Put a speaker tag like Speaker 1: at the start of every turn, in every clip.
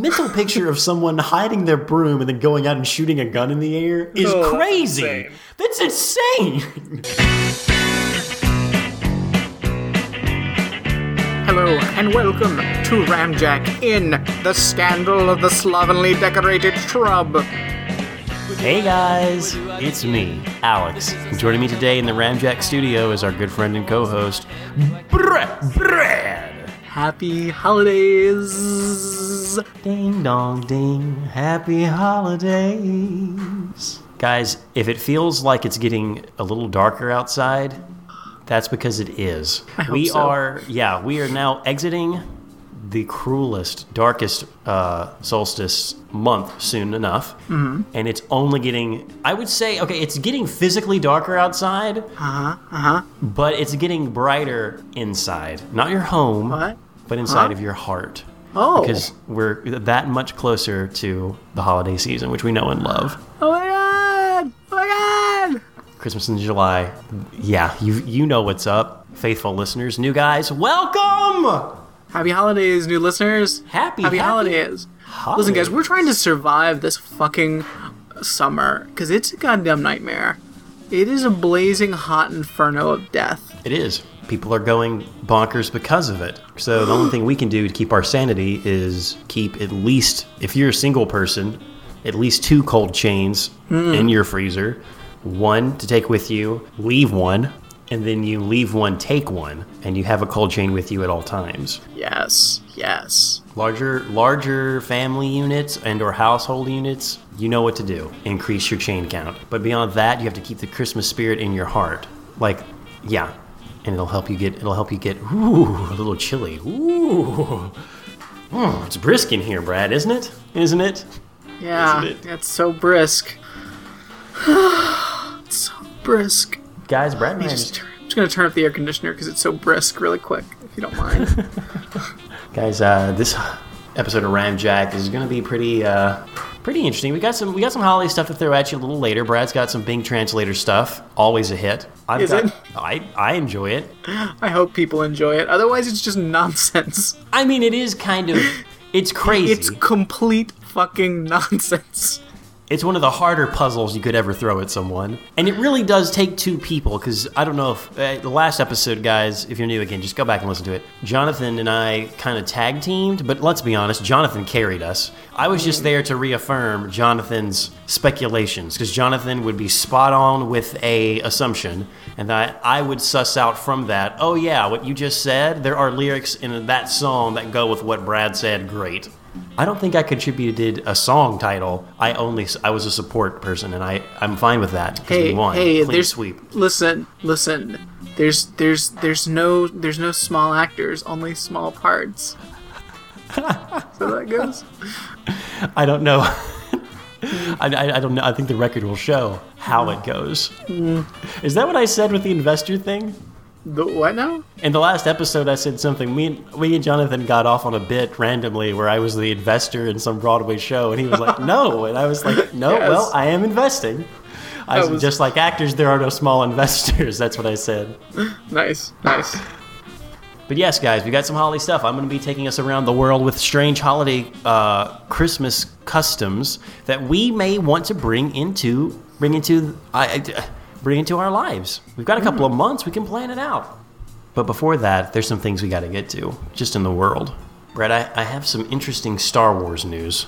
Speaker 1: mental picture of someone hiding their broom and then going out and shooting a gun in the air is
Speaker 2: Oh, that's
Speaker 1: crazy.
Speaker 2: insane.
Speaker 1: That's insane.
Speaker 2: Hello and welcome to Ramjack in the Scandal of the Slovenly Decorated Shrub.
Speaker 1: Hey guys, it's me, Alex. Joining me today in the Ramjack studio is our good friend and co-host, Brad. Brad.
Speaker 2: Happy holidays!
Speaker 1: Ding dong ding, happy holidays. Guys, if it feels like it's getting a little darker outside, that's because it is. we
Speaker 2: so.
Speaker 1: are, yeah, we are now exiting the cruelest, darkest uh, solstice month soon enough. Mm-hmm. And it's only getting, I would say, okay, it's getting physically darker outside,
Speaker 2: Uh huh, uh huh.
Speaker 1: but it's getting brighter inside. Not your home,
Speaker 2: What?
Speaker 1: but inside
Speaker 2: Huh?
Speaker 1: of your heart
Speaker 2: Oh.
Speaker 1: because we're that much closer to the holiday season, which we know and love.
Speaker 2: Oh my god! Oh my god!
Speaker 1: Christmas in July. Yeah, you you know what's up, faithful listeners, new guys. Welcome.
Speaker 2: Happy holidays, new listeners.
Speaker 1: Happy-
Speaker 2: Happy
Speaker 1: happy
Speaker 2: holidays. Listen, guys, we're trying to survive this fucking summer because it's a goddamn nightmare. It is a blazing hot inferno of death.
Speaker 1: It is. People are going bonkers because of it. So the only thing we can do to keep our sanity is keep at least, if you're a single person, at least two cold chains mm. in your freezer. One to take with you, leave one, and then you leave one, take one, and you have a cold chain with you at all times.
Speaker 2: Yes, yes.
Speaker 1: Larger, larger family units and or household units, you know what to do. Increase your chain count. But beyond that, you have to keep the Christmas spirit in your heart. Like, yeah, and it'll help you get. It'll help you get. Ooh, a little chilly. Ooh, Mm, it's brisk in here, Brad, isn't it? Isn't it?
Speaker 2: Yeah,
Speaker 1: Isn't it?
Speaker 2: it's so brisk. it's so brisk.
Speaker 1: Guys, Brad
Speaker 2: I'm
Speaker 1: just,
Speaker 2: I'm just gonna turn up the air conditioner because it's so brisk really quick, if you don't mind.
Speaker 1: guys, uh, this episode of Ram Jack is going to be pretty, uh, pretty interesting. We got some, we got some holiday stuff to throw at you a little later. Brad's got some Bing Translator stuff, always a hit. I've
Speaker 2: Is
Speaker 1: got,
Speaker 2: it?
Speaker 1: I, I enjoy it.
Speaker 2: I hope people enjoy it. Otherwise, it's just nonsense.
Speaker 1: I mean, it is kind of, it's crazy.
Speaker 2: It's complete fucking nonsense.
Speaker 1: It's one of the harder puzzles you could ever throw at someone. And it really does take two people, because I don't know if uh, the last episode, guys, if you're new again, just go back and listen to it. Jonathan and I kind of tag teamed, but let's be honest, Jonathan carried us. I was just there to reaffirm Jonathan's speculations, because Jonathan would be spot on with a assumption, and that I would suss out from that, oh yeah, what you just said, there are lyrics in that song that go with what Brad said, great. I don't think I contributed a song title. I only I was a support person, and I I'm fine with that
Speaker 2: Hey,
Speaker 1: we won.
Speaker 2: hey,
Speaker 1: Clean
Speaker 2: there's
Speaker 1: sweep.
Speaker 2: listen, listen. There's there's there's no there's no small actors, only small parts. so that goes.
Speaker 1: I don't know. I, I, I don't know. I think the record will show how it goes.
Speaker 2: Mm.
Speaker 1: Is that what I said with the investor thing?
Speaker 2: The what now?
Speaker 1: In the last episode, I said something. Me and, me and Jonathan got off on a bit randomly where I was the investor in some Broadway show, and he was like, "No," and I was like, "No,
Speaker 2: Yes.
Speaker 1: well, I am investing." I
Speaker 2: was-
Speaker 1: just like actors, there are no small investors. That's what I said.
Speaker 2: Nice, nice.
Speaker 1: But yes, guys, we got some holiday stuff. I'm going to be taking us around the world with strange holiday uh, Christmas customs that we may want to bring into bring into I, I- bring into our lives. We've got a couple of months; we can plan it out. But before that, there's some things we got to get to just in the world. Brett, I, I have some interesting Star Wars news.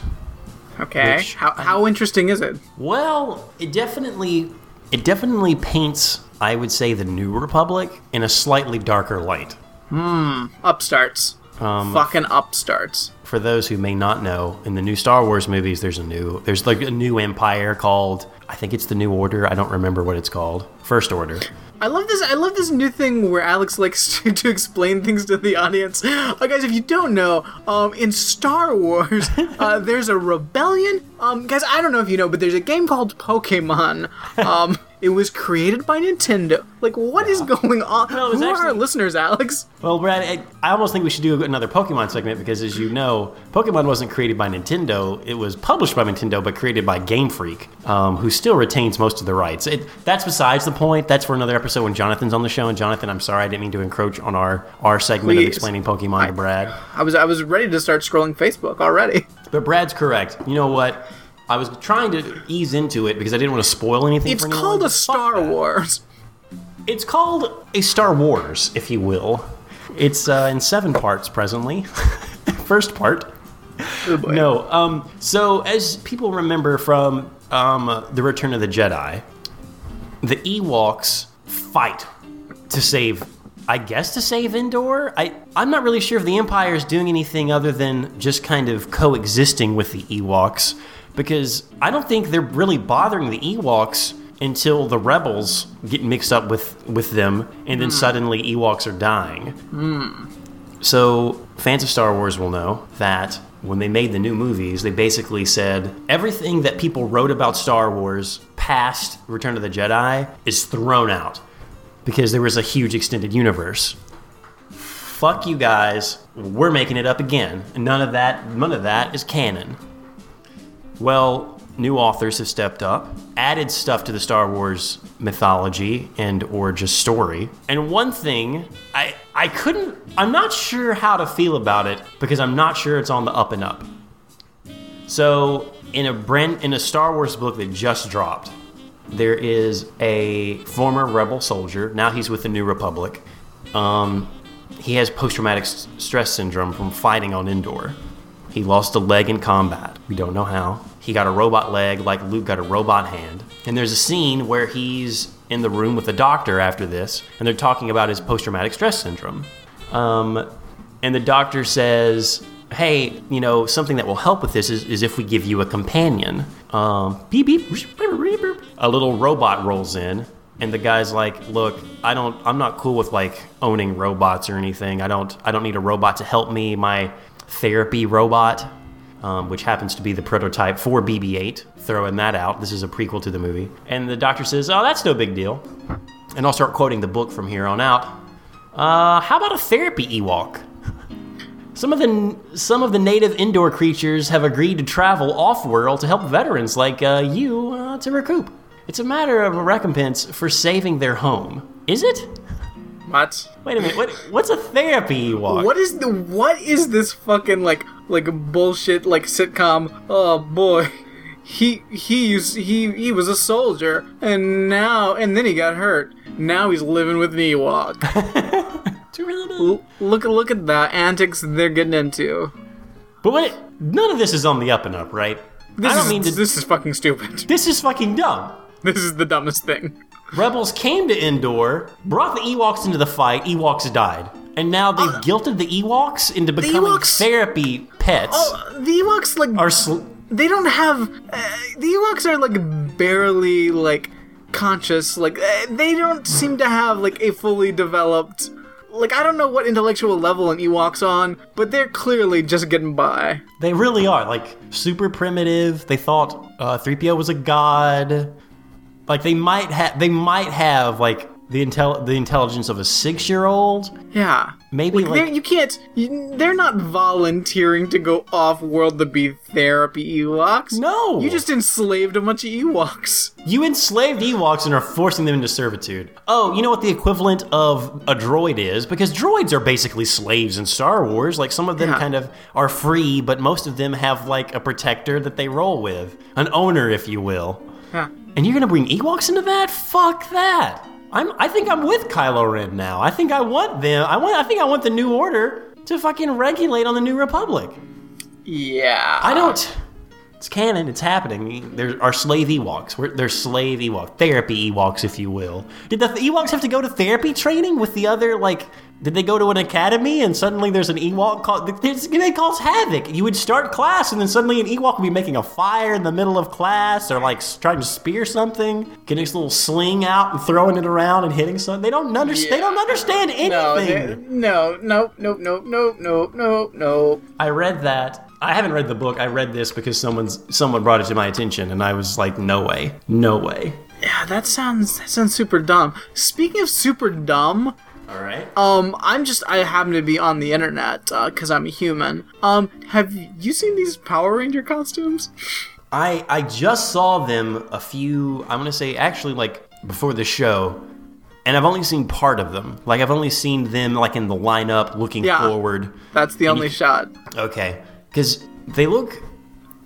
Speaker 2: Okay.
Speaker 1: Which-
Speaker 2: how how interesting is it?
Speaker 1: Well, it definitely it definitely paints, I would say, the New Republic in a slightly darker light. Hmm.
Speaker 2: Upstarts.
Speaker 1: Um,
Speaker 2: Fucking upstarts.
Speaker 1: for those who may not know, in the new Star Wars movies, there's a new there's like a new empire called I think it's the New Order. I don't remember what it's called. First Order.
Speaker 2: I love this. I love this new thing where Alex likes to, to explain things to the audience. Uh, guys, if you don't know, um, in Star Wars, uh, there's a rebellion. Um, guys, I don't know if you know, but there's a game called Pokemon. Um, It was created by Nintendo. Like, what is going on?
Speaker 1: Well, it was
Speaker 2: Who are our listeners, Alex?
Speaker 1: Well, Brad, I, I almost think we should do another Pokemon segment because, as you know, Pokemon wasn't created by Nintendo. It was published by Nintendo, but created by Game Freak, um, who still retains most of the rights. It, that's besides the point. That's for another episode when Jonathan's on the show. And Jonathan, I'm sorry, I didn't mean to encroach on our, our segment of explaining Pokemon to Brad.
Speaker 2: I was I was ready to start scrolling Facebook already.
Speaker 1: But Brad's correct. You know what? I was trying to ease into it because I didn't want to spoil anything.
Speaker 2: It's called a Star. Wars.
Speaker 1: It's called a Star Wars, if you will. It's uh, in seven parts presently. First part.
Speaker 2: Oh.
Speaker 1: No. Um, so, as people remember from um, The Return of the Jedi, the Ewoks fight to save, I guess, to save Endor. I, I'm not really sure if the Empire is doing anything other than just kind of coexisting with the Ewoks, because I don't think they're really bothering the Ewoks until the rebels get mixed up with, with them, and then hmm. suddenly Ewoks are dying. Hmm. So, fans of Star Wars will know that when they made the new movies, they basically said everything that people wrote about Star Wars past Return of the Jedi is thrown out because there was a huge extended universe. Fuck you guys, we're making it up again. None of that none of that is canon. Well, new authors have stepped up, added stuff to the Star Wars mythology and or just story. And one thing I I couldn't I'm not sure how to feel about it because I'm not sure it's on the up and up. So, in a brand in a Star Wars book that just dropped, there is a former rebel soldier. Now he's with the New Republic. Um, he has post-traumatic stress syndrome from fighting on Endor. He lost a leg in combat. We don't know how. He got a robot leg, like Luke got a robot hand. And there's a scene where he's in the room with the doctor after this, and they're talking about his post-traumatic stress syndrome. Um, and the doctor says, "Hey, you know, something that will help with this is, is if we give you a companion." Um, beep beep. A little robot rolls in, and the guy's like, "Look, I don't. I'm not cool with like owning robots or anything. I don't. I don't need a robot to help me. My therapy robot." Um, which happens to be the prototype for BB-8. Throwing that out. This is a prequel to the movie. And the doctor says, "Oh, that's no big deal." And I'll start quoting the book from here on out. Uh, how about a therapy Ewok? Some of the some of the native Endor creatures have agreed to travel off-world to help veterans like uh, you uh, to recoup. It's a matter of a recompense for saving their home. Is it?
Speaker 2: What?
Speaker 1: Wait a minute. What, what's a therapy Ewok?
Speaker 2: What is the what is this fucking like like bullshit like sitcom? Oh boy. He he used, he he was a soldier and now and then he got hurt. Now he's living with an Ewok. L- look look at the antics they're getting into.
Speaker 1: But what? None of this is on the up and up, right?
Speaker 2: This
Speaker 1: I don't
Speaker 2: is
Speaker 1: mean to.
Speaker 2: this is fucking stupid.
Speaker 1: this is fucking dumb.
Speaker 2: This is the dumbest thing.
Speaker 1: Rebels came to Endor, brought the Ewoks into the fight. Ewoks died, and now they've guilted the Ewoks into becoming
Speaker 2: Ewoks-
Speaker 1: therapy pets.
Speaker 2: Oh, the Ewoks like
Speaker 1: Are sl-
Speaker 2: they don't have uh, the Ewoks are like barely like conscious like uh, they don't seem to have like a fully developed like I don't know what intellectual level an Ewok's on but they're clearly just getting by
Speaker 1: they really are like super primitive. They thought uh, 3PO was a god. Like they might have, they might have like the intel, the intelligence of a six year old.
Speaker 2: yeah
Speaker 1: Maybe
Speaker 2: like,
Speaker 1: like
Speaker 2: you can't you, they're not volunteering to go off world to be therapy Ewoks
Speaker 1: No.
Speaker 2: you just enslaved a bunch of Ewoks
Speaker 1: you enslaved Ewoks and are forcing them into servitude. Oh, you know what the equivalent of a droid is? Because droids are basically slaves in Star Wars. Like some of them
Speaker 2: Yeah.
Speaker 1: kind of are free, but most of them have like a protector that they roll with, an owner, if you will.
Speaker 2: yeah
Speaker 1: And you're gonna bring Ewoks into that? Fuck that! I'm. I think I'm with Kylo Ren now. I think I want them. I want. I think I want the New Order to fucking regulate on the New Republic.
Speaker 2: yeah
Speaker 1: I don't. It's canon. It's happening. There are slave Ewoks. We're, they're slave Ewok, therapy Ewoks, if you will. Did the Ewoks have to go to therapy training with the other like? Did they go to an academy and suddenly there's an Ewok called? It's gonna cause havoc. You would start class and then suddenly an Ewok would be making a fire in the middle of class or like trying to spear something, getting his little sling out and throwing it around and hitting something. They don't understand. They don't understand anything.
Speaker 2: they- no, no, no, no, no, no, no, no.
Speaker 1: I read that. I haven't read the book. I read this because someone's someone brought it to my attention, and I was like, "No way, no way."
Speaker 2: Yeah, that sounds that sounds super dumb. Speaking of super dumb,
Speaker 1: All right.
Speaker 2: um, I'm just I happen to be on the internet because I'm a human. Um, have you seen these Power Ranger costumes?
Speaker 1: I I just saw them a few. I'm gonna say actually like before the show, and I've only seen part of them. Like I've only seen them like in the lineup, looking
Speaker 2: Yeah.
Speaker 1: forward.
Speaker 2: That's the only shot.
Speaker 1: Okay, because they look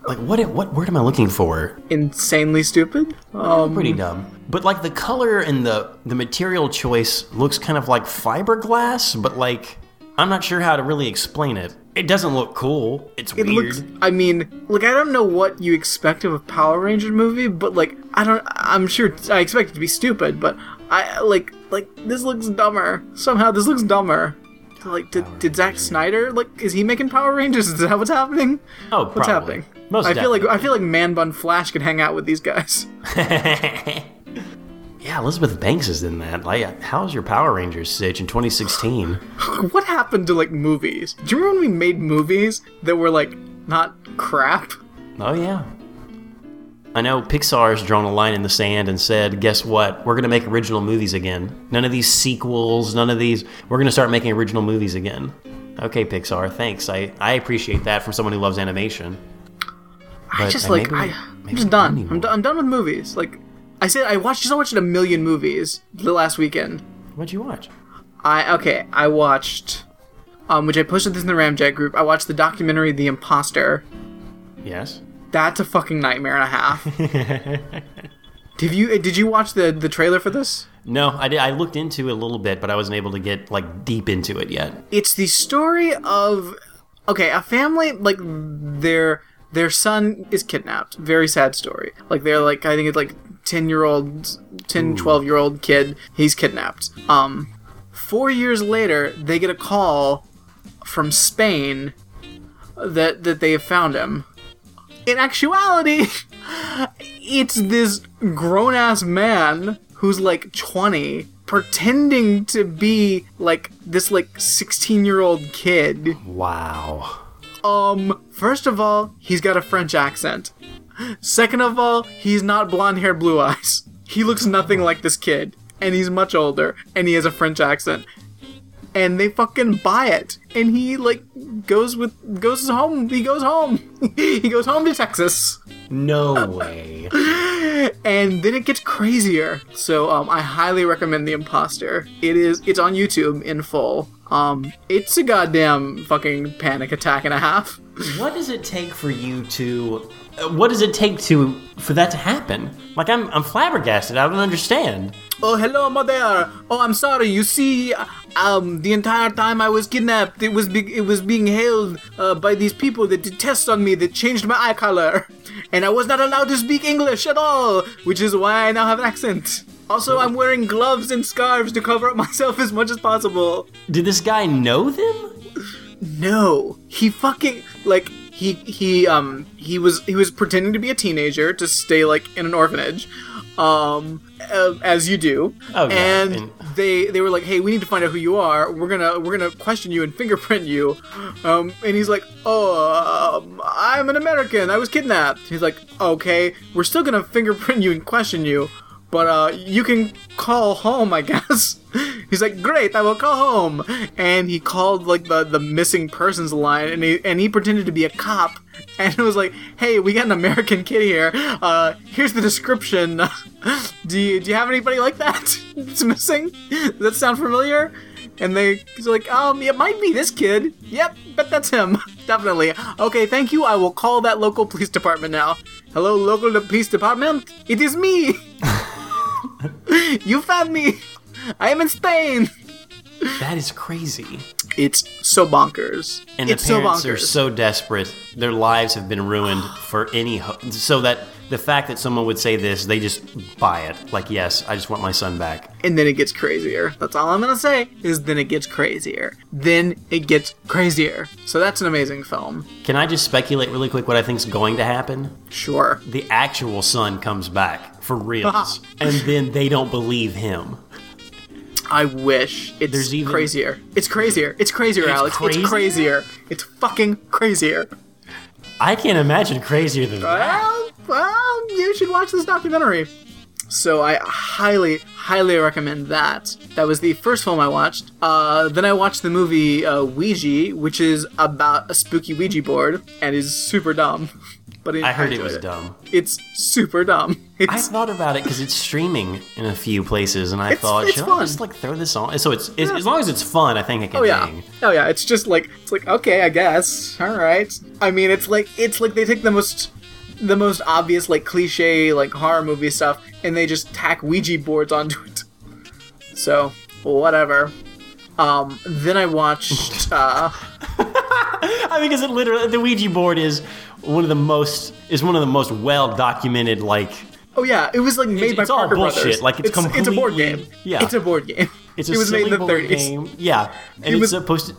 Speaker 1: like what? What word am I looking for?
Speaker 2: Insanely stupid. Um,
Speaker 1: Pretty dumb. But like the color and the the material choice looks kind of like fiberglass, but like I'm not sure how to really explain it. It doesn't look cool. It's
Speaker 2: it
Speaker 1: weird.
Speaker 2: looks. I mean, like I don't know what you expect of a Power Ranger movie, but like I don't. I'm sure I expect it to be stupid, but I like like this looks dumber. Somehow this looks dumber. Like did, did Zack Snyder like is he making Power Rangers? Is that what's happening?
Speaker 1: oh,
Speaker 2: What's
Speaker 1: probably.
Speaker 2: happening?
Speaker 1: Most
Speaker 2: I feel like. I feel like Man Bun Flash could hang out with these guys.
Speaker 1: yeah, Elizabeth Banks is in that. Like, how's your Power Rangers stage in 2016?
Speaker 2: what happened to like movies? Do you remember when we made movies that were like not crap?
Speaker 1: Oh yeah. I know Pixar's drawn a line in the sand and said, "Guess what? We're going to make original movies again. None of these sequels, none of these. We're going to start making original movies again." Okay, Pixar, thanks. I I appreciate that from someone who loves animation.
Speaker 2: I just
Speaker 1: uh,
Speaker 2: like
Speaker 1: maybe-
Speaker 2: I, I'm just done. I'm, do- I'm done with movies. Like I said, I watched just I watched a million movies the last weekend.
Speaker 1: What'd you watch?
Speaker 2: I okay, I watched, um, which I posted this in the Ramjack group. I watched the documentary The Imposter.
Speaker 1: Yes.
Speaker 2: That's a fucking nightmare and a half. did you did you watch the the trailer for this?
Speaker 1: No, I did. I looked into it a little bit, but I wasn't able to get like deep into it yet.
Speaker 2: it's the story of okay a family like their their son is kidnapped. Very sad story. Like they're like i think it's like 10 year old 10 12 year old kid he's kidnapped. Um four years later they get a call from spain that that they have found him. In actuality it's this grown ass man who's like 20 pretending to be like this like 16 year old kid.
Speaker 1: Wow.
Speaker 2: Um first of all he's got a french accent second of all he's not blonde hair blue eyes he looks nothing like this kid and he's much older and he has a french accent and they fucking buy it and he like goes with goes home he goes home he goes home to texas
Speaker 1: No way.
Speaker 2: and then it gets crazier. So um, I highly recommend The Imposter. It is it's on YouTube in full. Um, it's a goddamn fucking panic attack and a half.
Speaker 1: what does it take for you to? uh, What does it take to for that to happen? Like I'm I'm flabbergasted. I don't understand.
Speaker 2: Oh hello mother. Oh I'm sorry. You see, um, the entire time I was kidnapped, it was be- it was being held uh, by these people that detest on me that changed my eye color, and I was not allowed to speak English at all, which is why I now have an accent. Also, I'm wearing gloves and scarves to cover up myself as much as possible.
Speaker 1: Did this guy know them?
Speaker 2: No, he fucking like he he um he was he was pretending to be a teenager to stay like in an orphanage, um uh, as you do.
Speaker 1: Oh, yeah,
Speaker 2: And,
Speaker 1: and-
Speaker 2: they they were like, hey, we need to find out who you are. We're gonna we're gonna question you and fingerprint you. Um, and he's like, oh, um, I'm an American. I was kidnapped. He's like, okay, we're still gonna fingerprint you and question you. But uh, you can call home, I guess. He's like, great, I will call home. And he called like the, the missing persons line, and he and he pretended to be a cop, and it was like, hey, we got an American kid here. Uh, here's the description. do you do you have anybody like that? It's missing. Does that sound familiar? And they he's like, um, it might be this kid. Yep, bet that's him. Definitely. Okay, thank you. I will call that local police department now. Hello, local police department. It is me. you found me. I am in Spain.
Speaker 1: That is crazy.
Speaker 2: It's so bonkers.
Speaker 1: And
Speaker 2: it's
Speaker 1: the
Speaker 2: so
Speaker 1: parents
Speaker 2: bonkers.
Speaker 1: are so desperate; their lives have been ruined for any. Ho- so that the fact that someone would say this, they just buy it. Like, yes, I just want my son back.
Speaker 2: and then it gets crazier. That's all I'm gonna say. Is then it gets crazier. Then it gets crazier. So that's an amazing film.
Speaker 1: Can I just speculate really quick what I think's going to happen?
Speaker 2: Sure.
Speaker 1: The actual son comes back for reals, and then they don't believe him.
Speaker 2: I wish it's
Speaker 1: There's even-
Speaker 2: crazier. It's crazier. It's crazier,
Speaker 1: It's
Speaker 2: Alex.
Speaker 1: crazier?
Speaker 2: It's crazier. It's fucking crazier.
Speaker 1: I can't imagine crazier than that.
Speaker 2: Well, well, you should watch this documentary. So I highly, highly recommend that. That was the first film I watched. Uh, then I watched the movie uh, Ouija, which is about a spooky Ouija board and is super dumb. But
Speaker 1: I heard it was dumb.
Speaker 2: It's super dumb. It's
Speaker 1: I thought about it because it's streaming in a few places, and I
Speaker 2: It's-
Speaker 1: thought,
Speaker 2: it's
Speaker 1: should
Speaker 2: fun.
Speaker 1: I just like throw this on? So it's, it's as long as it's fun, I think it can
Speaker 2: Oh yeah,
Speaker 1: hang.
Speaker 2: oh yeah. It's just like it's like okay, I guess. All right. I mean, it's like it's like they take the most the most obvious like cliche like horror movie stuff and they just tack Ouija boards onto it. So whatever. Um, then I watched. Uh,
Speaker 1: I mean, because it literally the Ouija board is one of the most is one of the most well documented like
Speaker 2: oh yeah, it was like made
Speaker 1: It's-
Speaker 2: by
Speaker 1: it's all bullshit,
Speaker 2: Brothers.
Speaker 1: like, it's
Speaker 2: it's a board game.
Speaker 1: yeah.
Speaker 2: it's a board game.
Speaker 1: It's a
Speaker 2: it was made in the
Speaker 1: board
Speaker 2: 30s.
Speaker 1: game. Yeah, and
Speaker 2: It
Speaker 1: it's
Speaker 2: was-
Speaker 1: supposed to.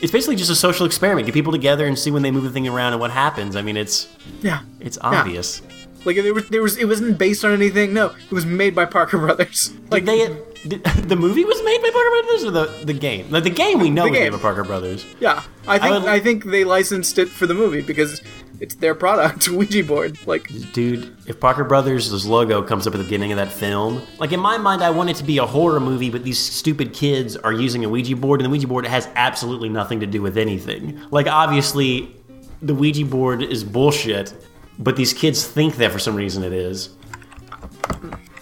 Speaker 1: It's basically just a social experiment. Get people together and see when they move the thing around and what happens. I mean, it's
Speaker 2: Yeah,
Speaker 1: it's obvious.
Speaker 2: Like there was there was it wasn't based on anything. No, it was made by Parker Brothers. Like
Speaker 1: Like they, did, the movie was made by Parker Brothers or the the game? Like the game we know
Speaker 2: The
Speaker 1: was made
Speaker 2: game.
Speaker 1: by Parker Brothers.
Speaker 2: Yeah, I think
Speaker 1: would-
Speaker 2: I, think they licensed it for the movie because it's their product, Ouija board. Like,
Speaker 1: Dude, if Parker Brothers' logo comes up at the beginning of that film, like in my mind, I want it to be a horror movie, but these stupid kids are using a Ouija board, and the Ouija board has absolutely nothing to do with anything. Like, obviously, the Ouija board is bullshit, but these kids think that for some reason it is.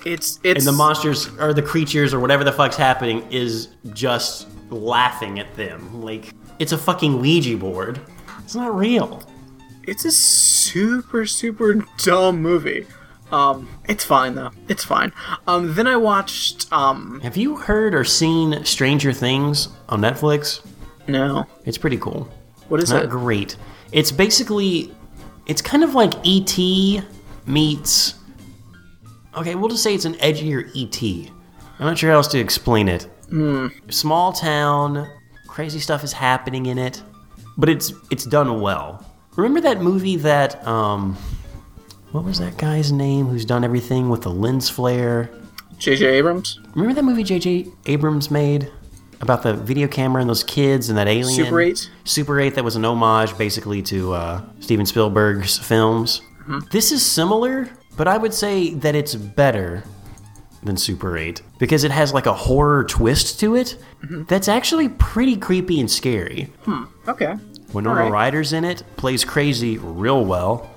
Speaker 2: it's it's
Speaker 1: And the monsters, or the creatures, or whatever the fuck's happening, is just laughing at them. Like, it's a fucking Ouija board. It's not real.
Speaker 2: it's a super super dumb movie. Um, it's fine though. It's fine. Um, then I watched um
Speaker 1: Have you heard or seen Stranger Things on Netflix?
Speaker 2: no,
Speaker 1: It's pretty cool.
Speaker 2: what is
Speaker 1: Not
Speaker 2: it?
Speaker 1: great. It's basically, it's kind of like E.T. meets. Okay, we'll just say it's an edgier E.T. I'm not sure how else to explain it. Small town, crazy stuff is happening in it, but it's it's done well. Remember that movie that um, what was that guy's name who's done everything with the lens flare?
Speaker 2: J.J. Abrams,
Speaker 1: Remember that movie J.J. Abrams made about the video camera and those kids and that alien?
Speaker 2: Super 8?
Speaker 1: Super 8 that was an homage basically to uh, Steven Spielberg's films. Mm-hmm. This is similar, but I would say that it's better than Super 8 because it has like a horror twist to it mm-hmm. that's actually pretty creepy and scary.
Speaker 2: Hmm, okay,
Speaker 1: Winona
Speaker 2: Alright.
Speaker 1: Ryder's in it, plays crazy real well.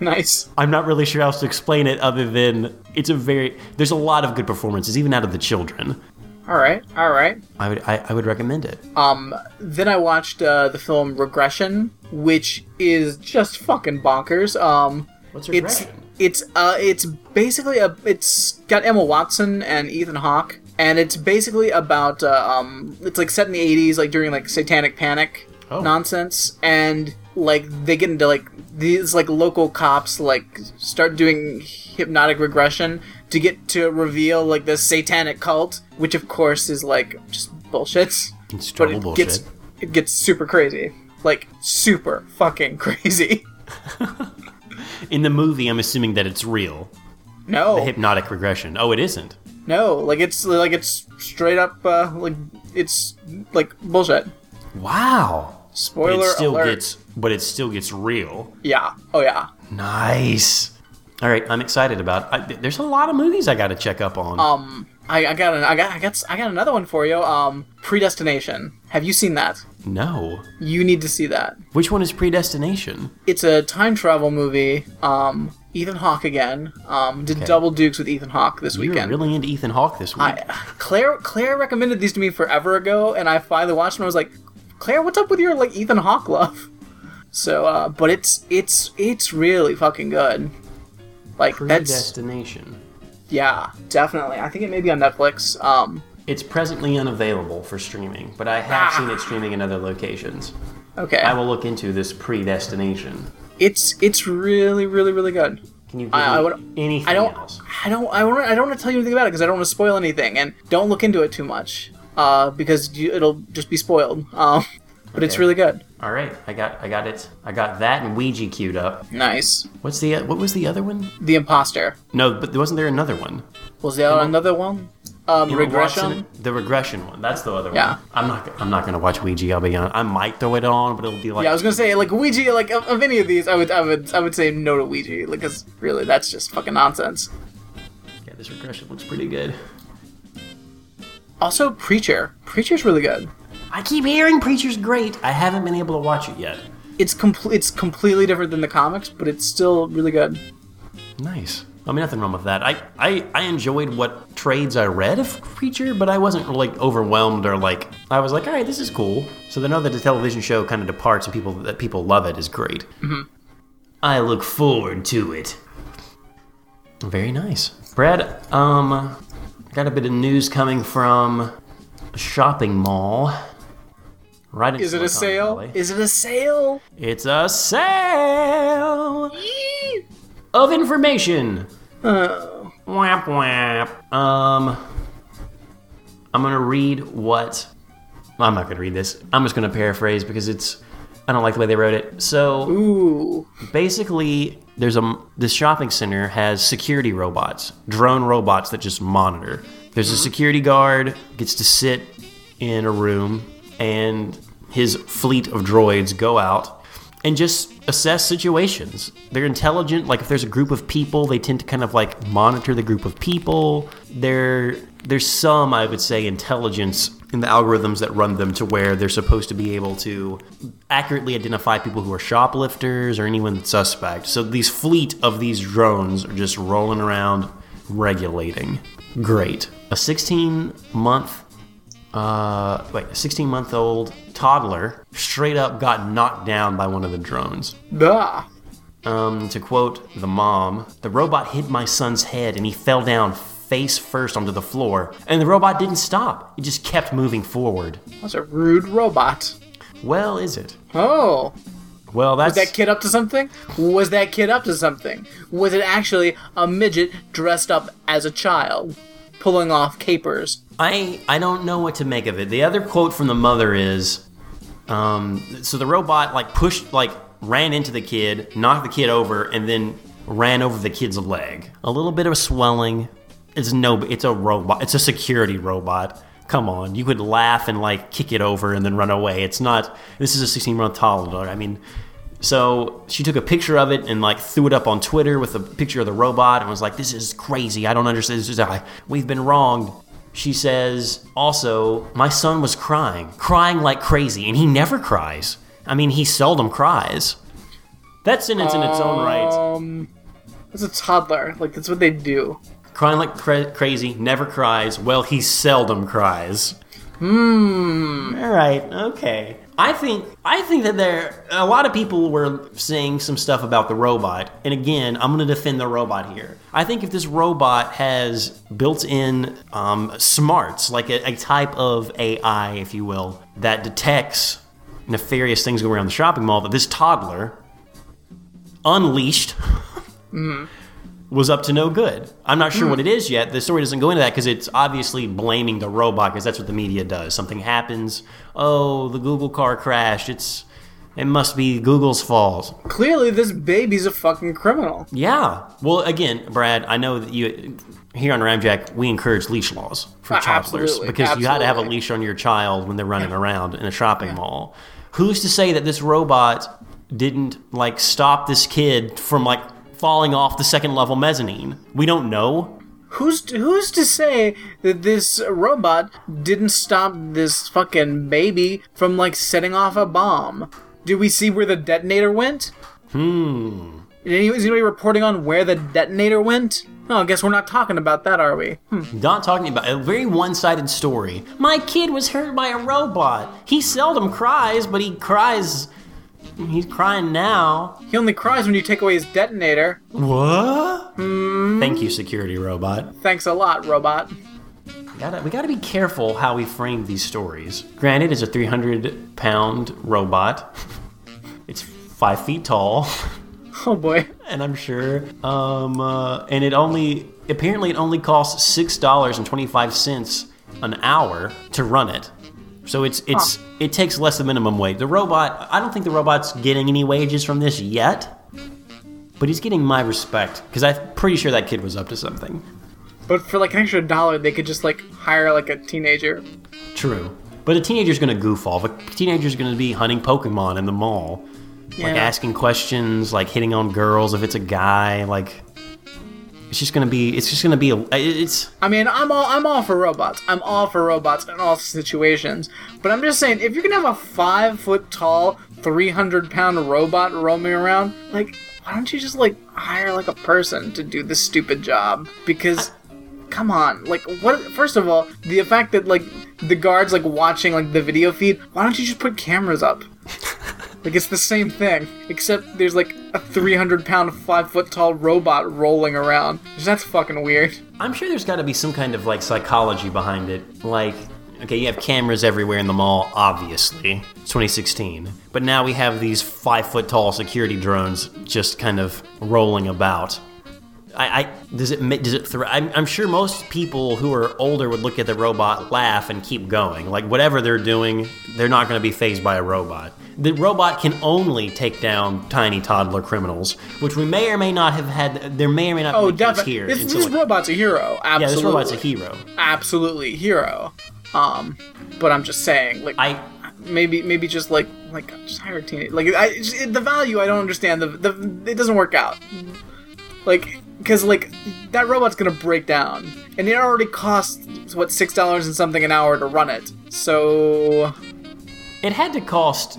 Speaker 2: nice.
Speaker 1: I'm not really sure how else to explain it other than it's a very there's a lot of good performances even out of the children.
Speaker 2: All right, all right.
Speaker 1: I would I, I would recommend it.
Speaker 2: Um, then I watched uh, the film Regression, which is just fucking bonkers. Um,
Speaker 1: What's
Speaker 2: it's it's uh it's basically a it's got Emma Watson and Ethan Hawke, and it's basically about uh, um it's like set in the '80s, like during like Satanic Panic
Speaker 1: Oh.
Speaker 2: nonsense, and like they get into like these like local cops like start doing hypnotic regression to get to reveal like the satanic cult, which of course is like just bullshit.
Speaker 1: It's
Speaker 2: But it
Speaker 1: bullshit.
Speaker 2: gets it gets super crazy, like super fucking crazy.
Speaker 1: In the movie, I'm assuming that it's real.
Speaker 2: No, the
Speaker 1: Hypnotic regression. Oh, it isn't.
Speaker 2: no, like it's like it's straight up uh, like it's like bullshit.
Speaker 1: Wow. But
Speaker 2: Spoiler
Speaker 1: it still
Speaker 2: alert.
Speaker 1: gets but it still gets real.
Speaker 2: yeah. Oh yeah.
Speaker 1: Nice. All right, I'm excited about. I, there's a lot of movies I got to check up on.
Speaker 2: Um, I, I got an, I got I got I got another one for you. Um, Predestination. Have you seen that?
Speaker 1: no.
Speaker 2: You need to see that.
Speaker 1: Which one is Predestination?
Speaker 2: It's a time travel movie. Um, Ethan Hawke again. Um, did double dukes with Ethan Hawke this
Speaker 1: You're
Speaker 2: weekend.
Speaker 1: really into Ethan Hawke this week.
Speaker 2: I, Claire Claire recommended these to me forever ago, and I finally watched them. I was like, Claire, what's up with your like Ethan Hawke love? So, uh, but it's it's it's really fucking good. Like that's
Speaker 1: Predestination.
Speaker 2: yeah, definitely. I think it may be on Netflix. Um,
Speaker 1: It's presently unavailable for streaming, but I have seen it streaming in other locations.
Speaker 2: okay,
Speaker 1: I will look into this Predestination.
Speaker 2: it's it's really really really good.
Speaker 1: Can you give
Speaker 2: I-
Speaker 1: me
Speaker 2: I would-
Speaker 1: anything
Speaker 2: I don't
Speaker 1: else?
Speaker 2: I don't I don't I don't want to tell you anything about it because I don't want to spoil anything, and don't look into it too much. Uh, because you, it'll just be spoiled. Um, but it's really good.
Speaker 1: All right, I got I got it. I got that and Ouija queued up.
Speaker 2: Nice.
Speaker 1: What's the what was the other one?
Speaker 2: The Imposter.
Speaker 1: No, but wasn't there another one?
Speaker 2: Was there another one? Um, regression.
Speaker 1: Watson- the regression one. That's the other
Speaker 2: Yeah.
Speaker 1: one. I'm not. I'm not gonna watch Ouija. I'll be honest. I might throw it on, but it'll be like.
Speaker 2: Yeah, I was gonna say like Ouija. Like of, of any of these, I would I would I would say no to Ouija. Like, cause really, that's just fucking nonsense.
Speaker 1: Yeah, this regression looks pretty good.
Speaker 2: Also, Preacher. Preacher's really good.
Speaker 1: I keep hearing Preacher's great. I haven't been able to watch it yet.
Speaker 2: It's complete. It's completely different than the comics, but it's still really good.
Speaker 1: Nice. I mean, nothing wrong with that. I, I, I enjoyed what trades I read of Preacher, but I wasn't like overwhelmed or like I was like, all right, this is cool. So to know that the television show kind of departs and people that people love it is great. Mm-hmm. I look forward to it. Very nice, Brad. Um, got a bit of news coming from a shopping mall. Right. in
Speaker 2: Is it a sale?
Speaker 1: Valley.
Speaker 2: Is it a sale?
Speaker 1: It's a sale of information.
Speaker 2: Oh.
Speaker 1: Whap whap. Um, I'm gonna read what. I'm not gonna read this. I'm just gonna paraphrase because it's. I don't like the way they wrote it. So
Speaker 2: Ooh.
Speaker 1: basically, there's a this shopping center has security robots, drone robots that just monitor. There's a security guard gets to sit in a room, and his fleet of droids go out and just assess situations. They're intelligent. Like if there's a group of people, they tend to kind of like monitor the group of people. There, there's some, I would say, intelligence in the algorithms that run them to where they're supposed to be able to accurately identify people who are shoplifters or anyone that's suspect. So these fleet of these drones are just rolling around regulating. Great. A 16 month uh, wait, a 16 month old toddler straight up got knocked down by one of the drones.
Speaker 2: Duh.
Speaker 1: Um, to quote the mom, the robot hit my son's head and he fell down face first onto the floor. And the robot didn't stop, it just kept moving forward.
Speaker 2: That's a rude robot.
Speaker 1: Well, is it?
Speaker 2: Oh.
Speaker 1: Well, that's.
Speaker 2: Was that kid up to something? Was that kid up to something? Was it actually a midget dressed up as a child, pulling off capers?
Speaker 1: I I don't know what to make of it. The other quote from the mother is, um, so the robot like pushed like ran into the kid, knocked the kid over, and then ran over the kid's leg. A little bit of swelling. It's no, it's a robot. It's a security robot. Come on, you could laugh and like kick it over and then run away. It's not. This is a 16 month toddler. I mean. So she took a picture of it and like threw it up on Twitter with a picture of the robot and was like, "This is crazy. I don't understand. This is I, we've been wronged." She says, "Also, my son was crying, crying like crazy, and he never cries. I mean, he seldom cries." That sentence in its own right,
Speaker 2: Um, that's a toddler. Like that's what they do.
Speaker 1: crying like cra- crazy, never cries. Well, he seldom cries. Hmm. All right. Okay. I think I think that there a lot of people were saying some stuff about the robot, and again, I'm going to defend the robot here. I think if this robot has built-in um, smarts, like a, a type of AI, if you will, that detects nefarious things going around the shopping mall, that this toddler, unleashed, was up to no good. I'm not sure what it is yet. The story doesn't go into that because it's obviously blaming the robot because that's what the media does. Something happens. Oh, the Google car crashed. It's it must be Google's fault.
Speaker 2: Clearly, this baby's a fucking criminal.
Speaker 1: Yeah. Well, again, Brad, I know that you here on Ramjack we encourage leash laws for
Speaker 2: Ah,
Speaker 1: toddlers
Speaker 2: absolutely,
Speaker 1: because you had to have a leash on your child when they're running around in a shopping mall. Who's to say that this robot didn't like stop this kid from like falling off the second level mezzanine? We don't know.
Speaker 2: Who's who's to say that this robot didn't stop this fucking baby from like setting off a bomb? Do we see where the detonator went?
Speaker 1: Hmm.
Speaker 2: Is anybody reporting on where the detonator went? Oh, I guess we're not talking about that, are we? Hmm.
Speaker 1: Not talking about a very one-sided story. My kid was hurt by a robot. He seldom cries, but he cries. He's crying now.
Speaker 2: He only cries when you take away his detonator.
Speaker 1: What? Thank you, security robot.
Speaker 2: Thanks a lot, robot.
Speaker 1: We gotta, we gotta be careful how we frame these stories. Granted, it's a 300 pound robot. It's five feet tall,
Speaker 2: Oh boy.
Speaker 1: and I'm sure. Um, uh, and it only apparently it only costs six dollars and twenty five cents an hour to run it. So it's it's it takes less than minimum wage. The robot, I don't think the robot's getting any wages from this yet, but he's getting my respect because I'm pretty sure that kid was up to something.
Speaker 2: But for like an extra dollar, they could just like hire like a teenager.
Speaker 1: True. But a teenager's gonna goof off. A teenager's gonna be hunting Pokemon in the mall. Like asking questions, like hitting on girls if it's a guy, like It's just gonna be. It's just gonna be. A, it's.
Speaker 2: I mean, I'm all I'm all for robots. I'm all for robots in all situations. But I'm just saying, if you're gonna have a five foot tall, three hundred pound robot roaming around, like, why don't you just like hire like a person to do this stupid job? Because. Come on, like what? First of all, the fact that like the guards like watching like the video feed. Why don't you just put cameras up? Like it's the same thing, except there's like a 300 pound, 5 foot tall robot rolling around. That's fucking weird.
Speaker 1: I'm sure there's got to be some kind of like psychology behind it. Like, okay, you have cameras everywhere in the mall, obviously. It's 2016. But now we have these five foot tall security drones just kind of rolling about. I, I does it does it thro- I'm, I'm sure most people who are older would look at the robot, laugh, and keep going. Like whatever they're doing, they're not going to be phased by a robot. The robot can only take down tiny toddler criminals, which we may or may not have had. There may or may not
Speaker 2: Oh,
Speaker 1: be
Speaker 2: definitely.
Speaker 1: here.
Speaker 2: This, this robot's a hero. Absolutely.
Speaker 1: yeah, this robot's a hero.
Speaker 2: Absolutely hero. Um, but I'm just saying, like,
Speaker 1: I
Speaker 2: maybe maybe just like like just hire a teenage. Like, I the value I don't understand. The the it doesn't work out. Like, because like that robot's gonna break down, and it already costs what six dollars and something an hour to run it. So
Speaker 1: it had to cost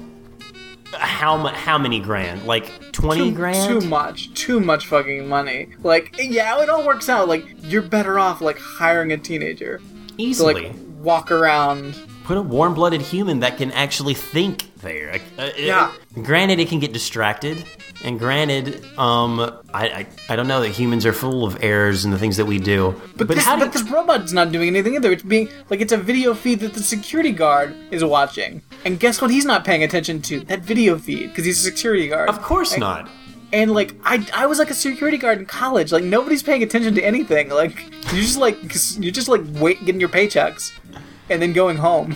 Speaker 1: how mu- how many grand? Like twenty
Speaker 2: too,
Speaker 1: grand?
Speaker 2: too much too much fucking money like yeah it all works out like you're better off like hiring a teenager
Speaker 1: easily.
Speaker 2: to like walk around
Speaker 1: Put a warm-blooded human that can actually think there. Uh,
Speaker 2: Yeah.
Speaker 1: uh, granted, it can get distracted, and granted, um, I, I I don't know that humans are full of errors and the things that we do.
Speaker 2: but, this,
Speaker 1: how do
Speaker 2: but this robot's not doing anything either it's being like it's a video feed that the security guard is watching and guess what he's not paying attention to that video feed because he's a security guard
Speaker 1: Of course
Speaker 2: And-
Speaker 1: not.
Speaker 2: and like I, I was like a security guard in college like nobody's paying attention to anything like you're just like you're just like wait getting your paychecks and then going home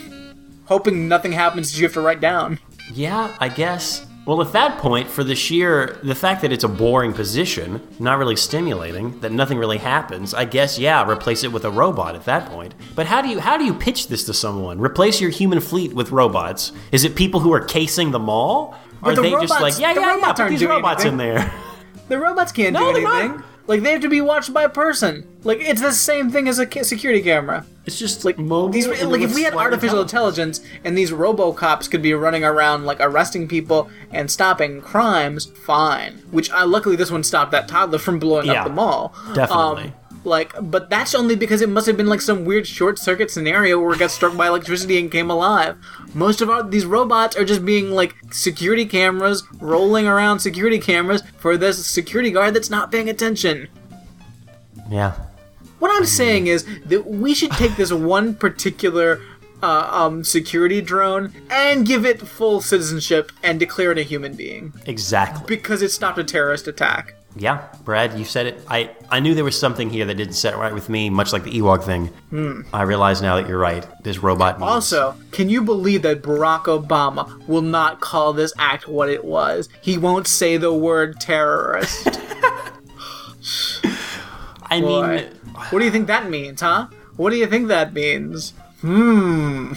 Speaker 2: hoping nothing happens that you have to write down
Speaker 1: Yeah, I guess. Well, at that point, for the sheer the fact that it's a boring position, not really stimulating, that nothing really happens, I guess yeah, replace it with a robot at that point. But how do you how do you pitch this to someone? Replace your human fleet with robots? Is it people who are casing the mall? Or are
Speaker 2: the
Speaker 1: they just
Speaker 2: robots-
Speaker 1: like, yeah,
Speaker 2: the
Speaker 1: yeah, yeah,
Speaker 2: robots
Speaker 1: put these robots in there?
Speaker 2: The robots can't
Speaker 1: No,
Speaker 2: do
Speaker 1: they're not.
Speaker 2: Like they have to be watched by a person. Like it's the same thing as a ca- security camera.
Speaker 1: It's just
Speaker 2: Like
Speaker 1: mobile.
Speaker 2: these, like if we had artificial intelligence and these RoboCops could be running around like arresting people and stopping crimes, fine. Which I luckily this one stopped that toddler from blowing
Speaker 1: Yeah,
Speaker 2: up the mall.
Speaker 1: definitely.
Speaker 2: Um, like, but that's only because it must have been like some weird short circuit scenario where it got struck by electricity and came alive. Most of our these robots are just being like security cameras rolling around security cameras for this security guard that's not paying attention.
Speaker 1: Yeah.
Speaker 2: What I'm saying is that we should take this one particular uh, um, security drone and give it full citizenship and declare it a human being
Speaker 1: Exactly.
Speaker 2: because it stopped a terrorist attack.
Speaker 1: Yeah, Brad, you said it. I, I knew there was something here that didn't set right with me, much like the Ewok thing. I realize now that you're right. This robot needs...
Speaker 2: Also, can you believe that Barack Obama will not call this act what it was? He won't say the word terrorist.
Speaker 1: I
Speaker 2: Boy.
Speaker 1: mean,
Speaker 2: What do you think that means, huh? What do you think that means? Hmm.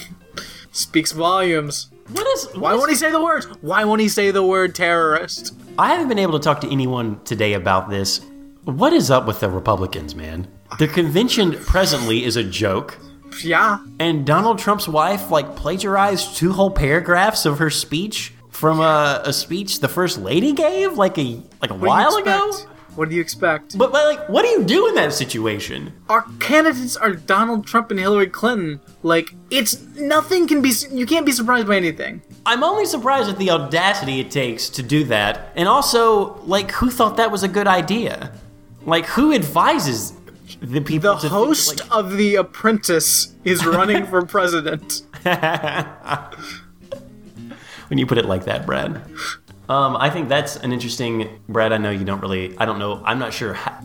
Speaker 2: Speaks volumes.
Speaker 1: What is...
Speaker 2: Why won't he say the words? Why won't he say the word terrorist?
Speaker 1: I haven't been able to talk to anyone today about this. What is up with the Republicans, man? The convention presently is a joke,
Speaker 2: Yeah.
Speaker 1: and Donald Trump's wife like plagiarized two whole paragraphs of her speech from a, a speech the first lady gave like a like a
Speaker 2: What
Speaker 1: while ago.
Speaker 2: What do you expect?
Speaker 1: But, but like, what do you do in that situation?
Speaker 2: Our candidates are Donald Trump and Hillary Clinton. Like, it's nothing can be. You can't be surprised by anything.
Speaker 1: I'm only surprised at the audacity it takes to do that, and also like, who thought that was a good idea? Like, who advises the people?
Speaker 2: The
Speaker 1: to think,
Speaker 2: host
Speaker 1: like-
Speaker 2: of The Apprentice is running for president.
Speaker 1: when you put it like that, Brad. Um, I think that's an interesting, Brad. I know you don't really. I don't know. I'm not sure. How,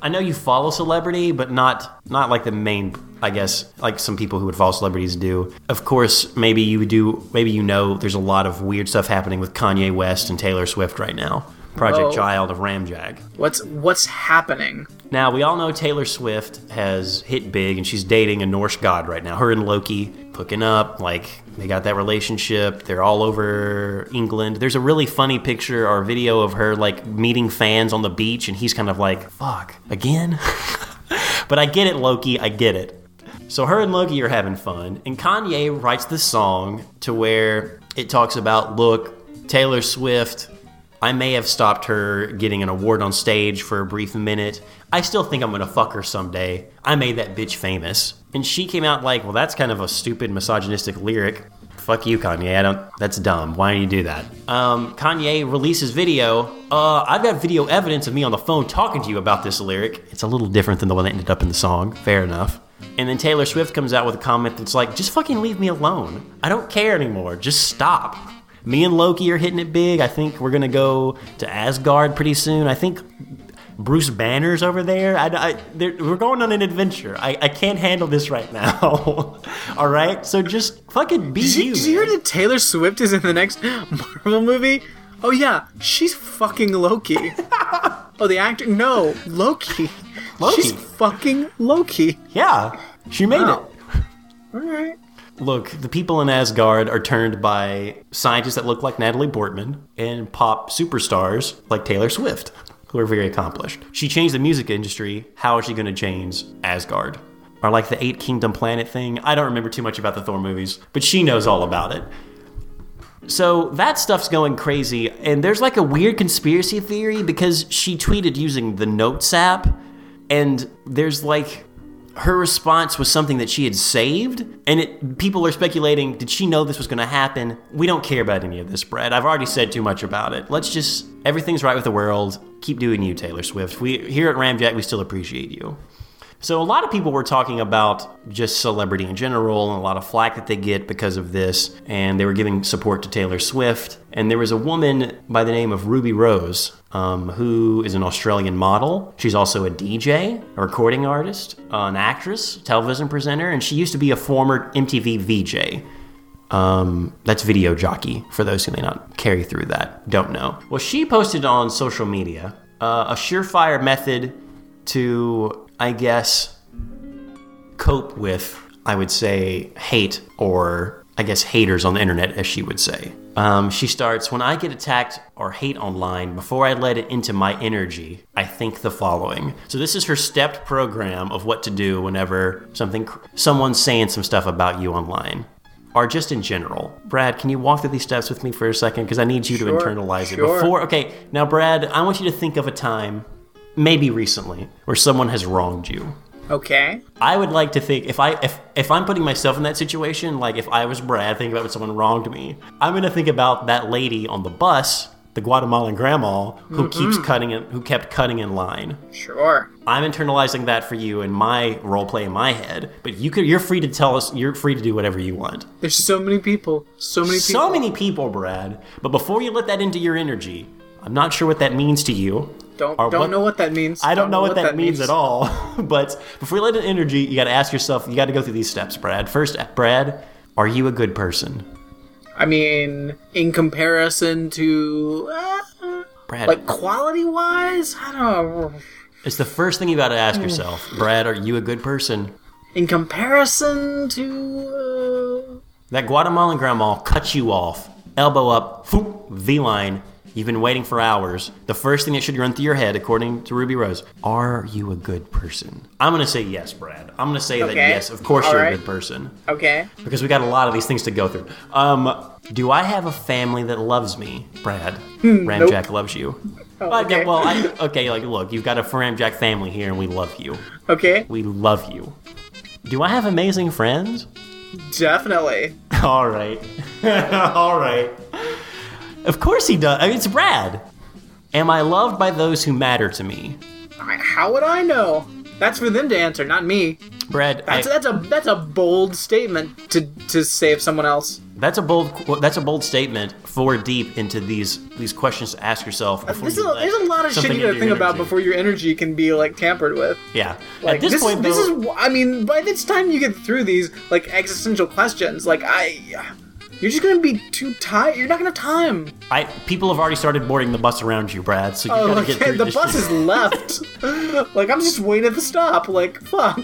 Speaker 1: I know you follow celebrity, but not not like the main. I guess like some people who would follow celebrities do. Of course, maybe you do. Maybe you know there's a lot of weird stuff happening with Kanye West and Taylor Swift right now. Project
Speaker 2: Whoa.
Speaker 1: Child of Ramjack.
Speaker 2: What's what's happening?
Speaker 1: Now, we all know Taylor Swift has hit big and she's dating a Norse god right now. Her and Loki hooking up, like they got that relationship. They're all over England. There's a really funny picture or video of her like meeting fans on the beach and he's kind of like, fuck, again? but I get it, Loki, I get it. So her and Loki are having fun, and Kanye writes this song to where it talks about, look, Taylor Swift I may have stopped her getting an award on stage for a brief minute. I still think I'm gonna fuck her someday. I made that bitch famous. And she came out like, well, that's kind of a stupid misogynistic lyric. Fuck you, Kanye. I don't. That's dumb. Why do you do that? Um, Kanye releases video. Uh, I've got video evidence of me on the phone talking to you about this lyric. It's a little different than the one that ended up in the song. Fair enough. And then Taylor Swift comes out with a comment that's like, just fucking leave me alone. I don't care anymore. Just stop. Me and Loki are hitting it big. I think we're gonna go to Asgard pretty soon. I think Bruce Banner's over there. I, I, we're going on an adventure. I, I can't handle this right now. All right, so just fucking be
Speaker 2: did
Speaker 1: you.
Speaker 2: You, did you hear that Taylor Swift is in the next Marvel movie? Oh yeah, she's fucking Loki. oh, the actor? No, Loki.
Speaker 1: Loki.
Speaker 2: She's fucking Loki.
Speaker 1: Yeah, she made
Speaker 2: Wow.
Speaker 1: it. Oh.
Speaker 2: All right.
Speaker 1: Look, the people in Asgard are turned by scientists that look like Natalie Portman and pop superstars like Taylor Swift, who are very accomplished. She changed the music industry. How is she going to change Asgard? Or like the Eight Kingdom Planet thing? I don't remember too much about the Thor movies, but she knows all about it. So that stuff's going crazy, and there's like a weird conspiracy theory because she tweeted using the Notes app, and there's like her response was something that she had saved, and it people are speculating did she know this was going to happen? We don't care about any of this, Brad. I've already said too much about it. Let's just everything's right with the world. Keep doing you, Taylor Swift. We here at Ramjack we still appreciate you. So a lot of people were talking about just celebrity in general and a lot of flack that they get because of this, and they were giving support to Taylor Swift. And there was a woman by the name of Ruby Rose, um, who is an Australian model. She's also a DJ, a recording artist, an actress, television presenter, and she used to be a former MTV VJ. Um, that's video jockey for those who may not carry through that, don't know. Well, she posted on social media uh, a surefire method to, I guess, cope with, I would say, hate or I guess haters on the internet, as she would say. Um, she starts When I get attacked or hate online, before I let it into my energy, I think the following. So, this is her stepped program of what to do whenever something, someone's saying some stuff about you online. Or just in general. Brad, can you walk through these steps with me for a second? Because I need you
Speaker 2: Sure,
Speaker 1: to internalize it. Before, okay, now, Brad, I want you to think of a time, maybe recently, where someone has wronged you.
Speaker 2: Okay.
Speaker 1: I would like to think if I if if I'm putting myself in that situation, like if I was Brad, thinking about when someone wronged me, I'm gonna think about that lady on the bus, the Guatemalan grandma, who mm-hmm. keeps cutting in, who kept cutting in line.
Speaker 2: Sure.
Speaker 1: I'm internalizing that for you in my role play in my head, but you could you're free to tell us you're free to do whatever you want.
Speaker 2: There's so many people. So many people.
Speaker 1: So many people, Brad. But before you let that into your energy, I'm not sure what that means to you.
Speaker 2: Don't don't
Speaker 1: what-
Speaker 2: know what that means.
Speaker 1: I don't know what, that, means, at all. but before you let it energy, you got to ask yourself. You got to go through these steps, Brad. First, Brad, are you a good person?
Speaker 2: I mean, in comparison to uh,
Speaker 1: Brad,
Speaker 2: like quality wise, I don't know.
Speaker 1: it's the first thing you got to ask yourself. Brad, are you a good person?
Speaker 2: In comparison to
Speaker 1: That Guatemalan grandma cut you off, elbow up, V line. You've been waiting for hours. The first thing that should run through your head, according to Ruby Rose, are you a good person? I'm gonna say yes, Brad. I'm gonna say that yes. Of course,
Speaker 2: All
Speaker 1: you're a good person.
Speaker 2: okay,
Speaker 1: because we got a lot of these things to go through. Um, do I have a family that loves me, Brad? Ramjack loves you.
Speaker 2: Oh,
Speaker 1: Okay,
Speaker 2: okay.
Speaker 1: well, I, okay, like, look, you've got a Ramjack family here, and we love you.
Speaker 2: okay,
Speaker 1: We love you. Do I have amazing friends?
Speaker 2: definitely.
Speaker 1: All right, all right. Of course he does. I mean, it's Brad. Am I loved by those who matter to me,
Speaker 2: How would I know? That's for them to answer, not me.
Speaker 1: Brad? I-
Speaker 2: That's that's a that's a bold statement to to say of someone else.
Speaker 1: That's a bold. That's a bold statement. For deep into these these questions to ask yourself. Uh, before
Speaker 2: There's
Speaker 1: you
Speaker 2: a, there's a lot of shit you gotta think about before your energy can be like tampered with.
Speaker 1: Yeah.
Speaker 2: Like
Speaker 1: At this, point,
Speaker 2: this
Speaker 1: though,
Speaker 2: is I mean, by this time you get through these like existential questions, like I You're just gonna be too tired. You're not gonna have time.
Speaker 1: I people have already started boarding the bus around you, Brad. So you
Speaker 2: Oh,
Speaker 1: gotta
Speaker 2: like,
Speaker 1: get through
Speaker 2: the bus
Speaker 1: shit.
Speaker 2: is left. like I'm just waiting at the stop. Like fuck.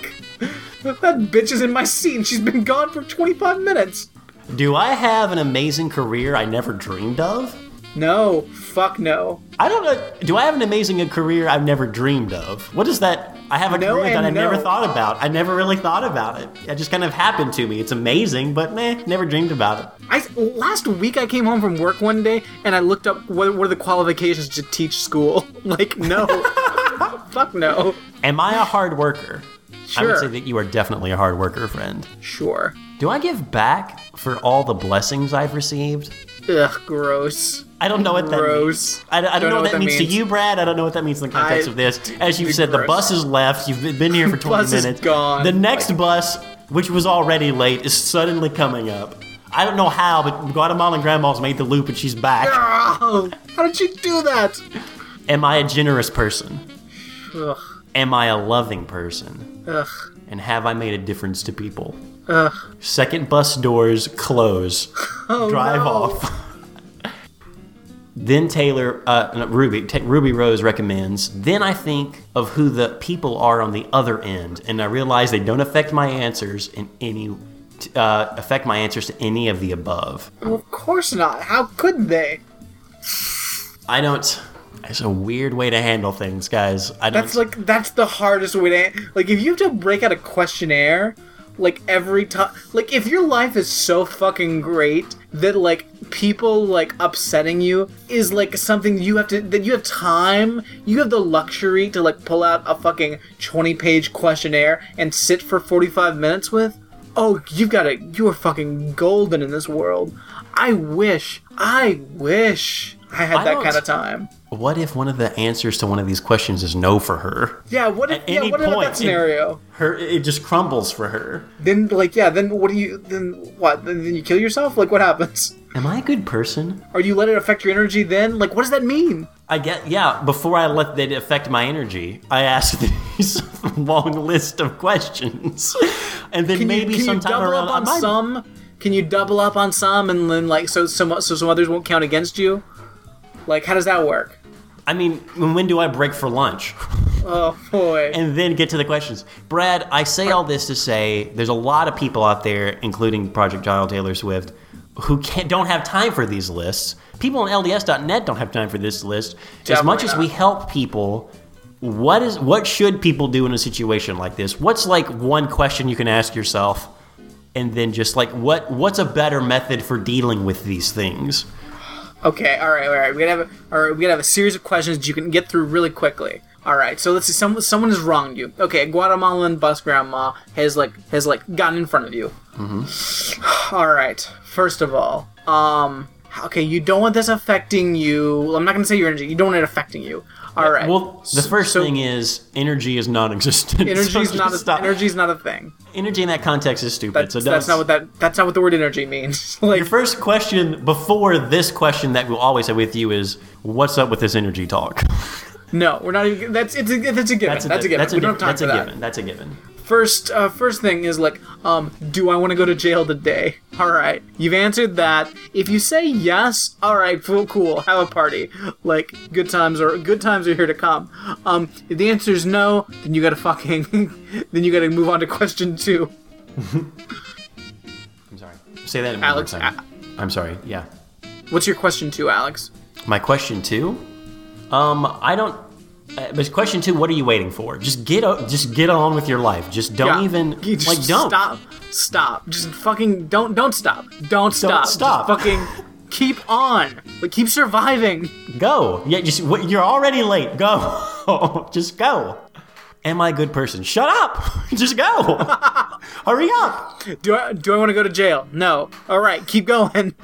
Speaker 2: That bitch is in my seat and she's been gone for 25 minutes.
Speaker 1: Do I have an amazing career I never dreamed of?
Speaker 2: No, fuck no.
Speaker 1: I don't know. Do I have an amazing career I've never dreamed of? What is that? I have a
Speaker 2: No
Speaker 1: career that I never thought about. I never really thought about it. It just kind of happened to me. It's amazing, but meh, never dreamed about it.
Speaker 2: I last week I came home from work one day and I looked up what, what are the qualifications to teach school. Like no, fuck no.
Speaker 1: Am I a hard worker? Sure. I would say that you are definitely a hard worker, friend.
Speaker 2: Sure.
Speaker 1: Do I give back for all the blessings I've received?
Speaker 2: Ugh, gross.
Speaker 1: I don't know what that
Speaker 2: Gross.
Speaker 1: means. I, I don't, know what that, means, to you, Brad. I don't know what that means in the context
Speaker 2: I-
Speaker 1: of this. As you said, the
Speaker 2: gross.
Speaker 1: bus is left. You've been here for 20
Speaker 2: Bus is
Speaker 1: minutes.
Speaker 2: gone.
Speaker 1: The next
Speaker 2: Like-
Speaker 1: bus, which was already late, is suddenly coming up. I don't know how, but Guatemalan grandma's made the loop and she's back.
Speaker 2: How did you do that?
Speaker 1: Am I a generous person?
Speaker 2: Ugh,
Speaker 1: Am I a loving person?
Speaker 2: ugh,
Speaker 1: And have I made a difference to people?
Speaker 2: Ugh.
Speaker 1: Second bus doors close. Drive
Speaker 2: Oh, no.
Speaker 1: off. then Taylor, uh, no, Ruby, Ta Ruby Rose recommends. Then I think of who the people are on the other end, and I realize they don't affect my answers in any uh, affect my answers to any of the above.
Speaker 2: Well, of course not. How could they?
Speaker 1: I don't. It's a weird way to handle things, guys. I don't.
Speaker 2: That's like that's the hardest way to like if you have to break out a questionnaire like every time like if your life is so fucking great that like people like upsetting you is like something you have to that you have time you have the luxury to like pull out a fucking 20 page questionnaire and sit for 45 minutes with oh you've got it you are fucking golden in this world. I wish i wish i had
Speaker 1: I
Speaker 2: that kind of time
Speaker 1: what if one of the answers to one of these questions is no for her?
Speaker 2: yeah what if
Speaker 1: At
Speaker 2: yeah
Speaker 1: any
Speaker 2: what about
Speaker 1: point,
Speaker 2: that scenario
Speaker 1: Her, it just crumbles for her.
Speaker 2: Then, like, yeah, then what do you, then what? Then, then you kill yourself? Like, what happens?
Speaker 1: Am I a good person?
Speaker 2: Or you let it affect your energy then? Like, what does that mean?
Speaker 1: I get yeah. Before I let that affect my energy, I ask these long list of questions, and then
Speaker 2: Can
Speaker 1: maybe
Speaker 2: you, can you
Speaker 1: sometime
Speaker 2: double
Speaker 1: around
Speaker 2: up on
Speaker 1: I
Speaker 2: some? Can you double up on some and then, like, so some, so some others won't count against you? Like, how does that work?
Speaker 1: I mean, when do I break for lunch?
Speaker 2: Oh, boy.
Speaker 1: and then get to the questions. Brad, I say all this to say there's a lot of people out there, including Project Child Taylor Swift, who can't don't have time for these lists. People on LDS.net don't have time for this list. as much
Speaker 2: Definitely
Speaker 1: as we help people, what is what should people do in a situation like this? What's like one question you can ask yourself, and then just like what what's a better method for dealing with these things?
Speaker 2: Okay, all right, all right. We gotta have, a, all right, we gotta have a series of questions that you can get through really quickly. All right, so let's see. Some, someone has wronged you. Okay, a Guatemalan bus grandma has like has like gotten in front of you. Mm-hmm. All right. First of all, um, okay, you don't want this affecting you. I'm not gonna say your energy. You don't want it affecting you. All right.
Speaker 1: Well, the first
Speaker 2: so-
Speaker 1: thing is energy is non-existent. So
Speaker 2: energy's not a,
Speaker 1: stop.
Speaker 2: energy's not a thing.
Speaker 1: Energy in that context is stupid.
Speaker 2: That's,
Speaker 1: so
Speaker 2: that's
Speaker 1: don't-
Speaker 2: what that that's not what the word energy means. like
Speaker 1: Your first question before this question that we'll always have with you is, "What's up with this energy talk?"
Speaker 2: no, we're not even. That's it's a, it's a given. That's a, given.
Speaker 1: That's a,
Speaker 2: we don't have time
Speaker 1: that's
Speaker 2: for
Speaker 1: a
Speaker 2: that.
Speaker 1: given. That's a given.
Speaker 2: First, uh, first thing is like, um, do I want to go to jail today? All right, you've answered that. If you say yes, all right, cool, cool, have a party. Like, good times are good times are here to come. Um, if the answer is no, then you gotta fucking, then you gotta move on to question two.
Speaker 1: I'm sorry. Say that
Speaker 2: Alex,
Speaker 1: time. I'm sorry. Yeah.
Speaker 2: What's your question two, Alex?
Speaker 1: My question two. Um, I don't. Uh, but question two, what are you waiting for? Just get o- just get on with your life. Just don't
Speaker 2: Yeah.
Speaker 1: even
Speaker 2: just
Speaker 1: like don't.
Speaker 2: stop. Stop. Just fucking don't don't stop. Don't stop. Just
Speaker 1: stop.
Speaker 2: fucking keep on. Like keep surviving.
Speaker 1: Go. Yeah, just you're already late. Go. just go. Am I a good person? Shut up. just go. Hurry up.
Speaker 2: Do I do I want to go to jail? No. All right, keep going.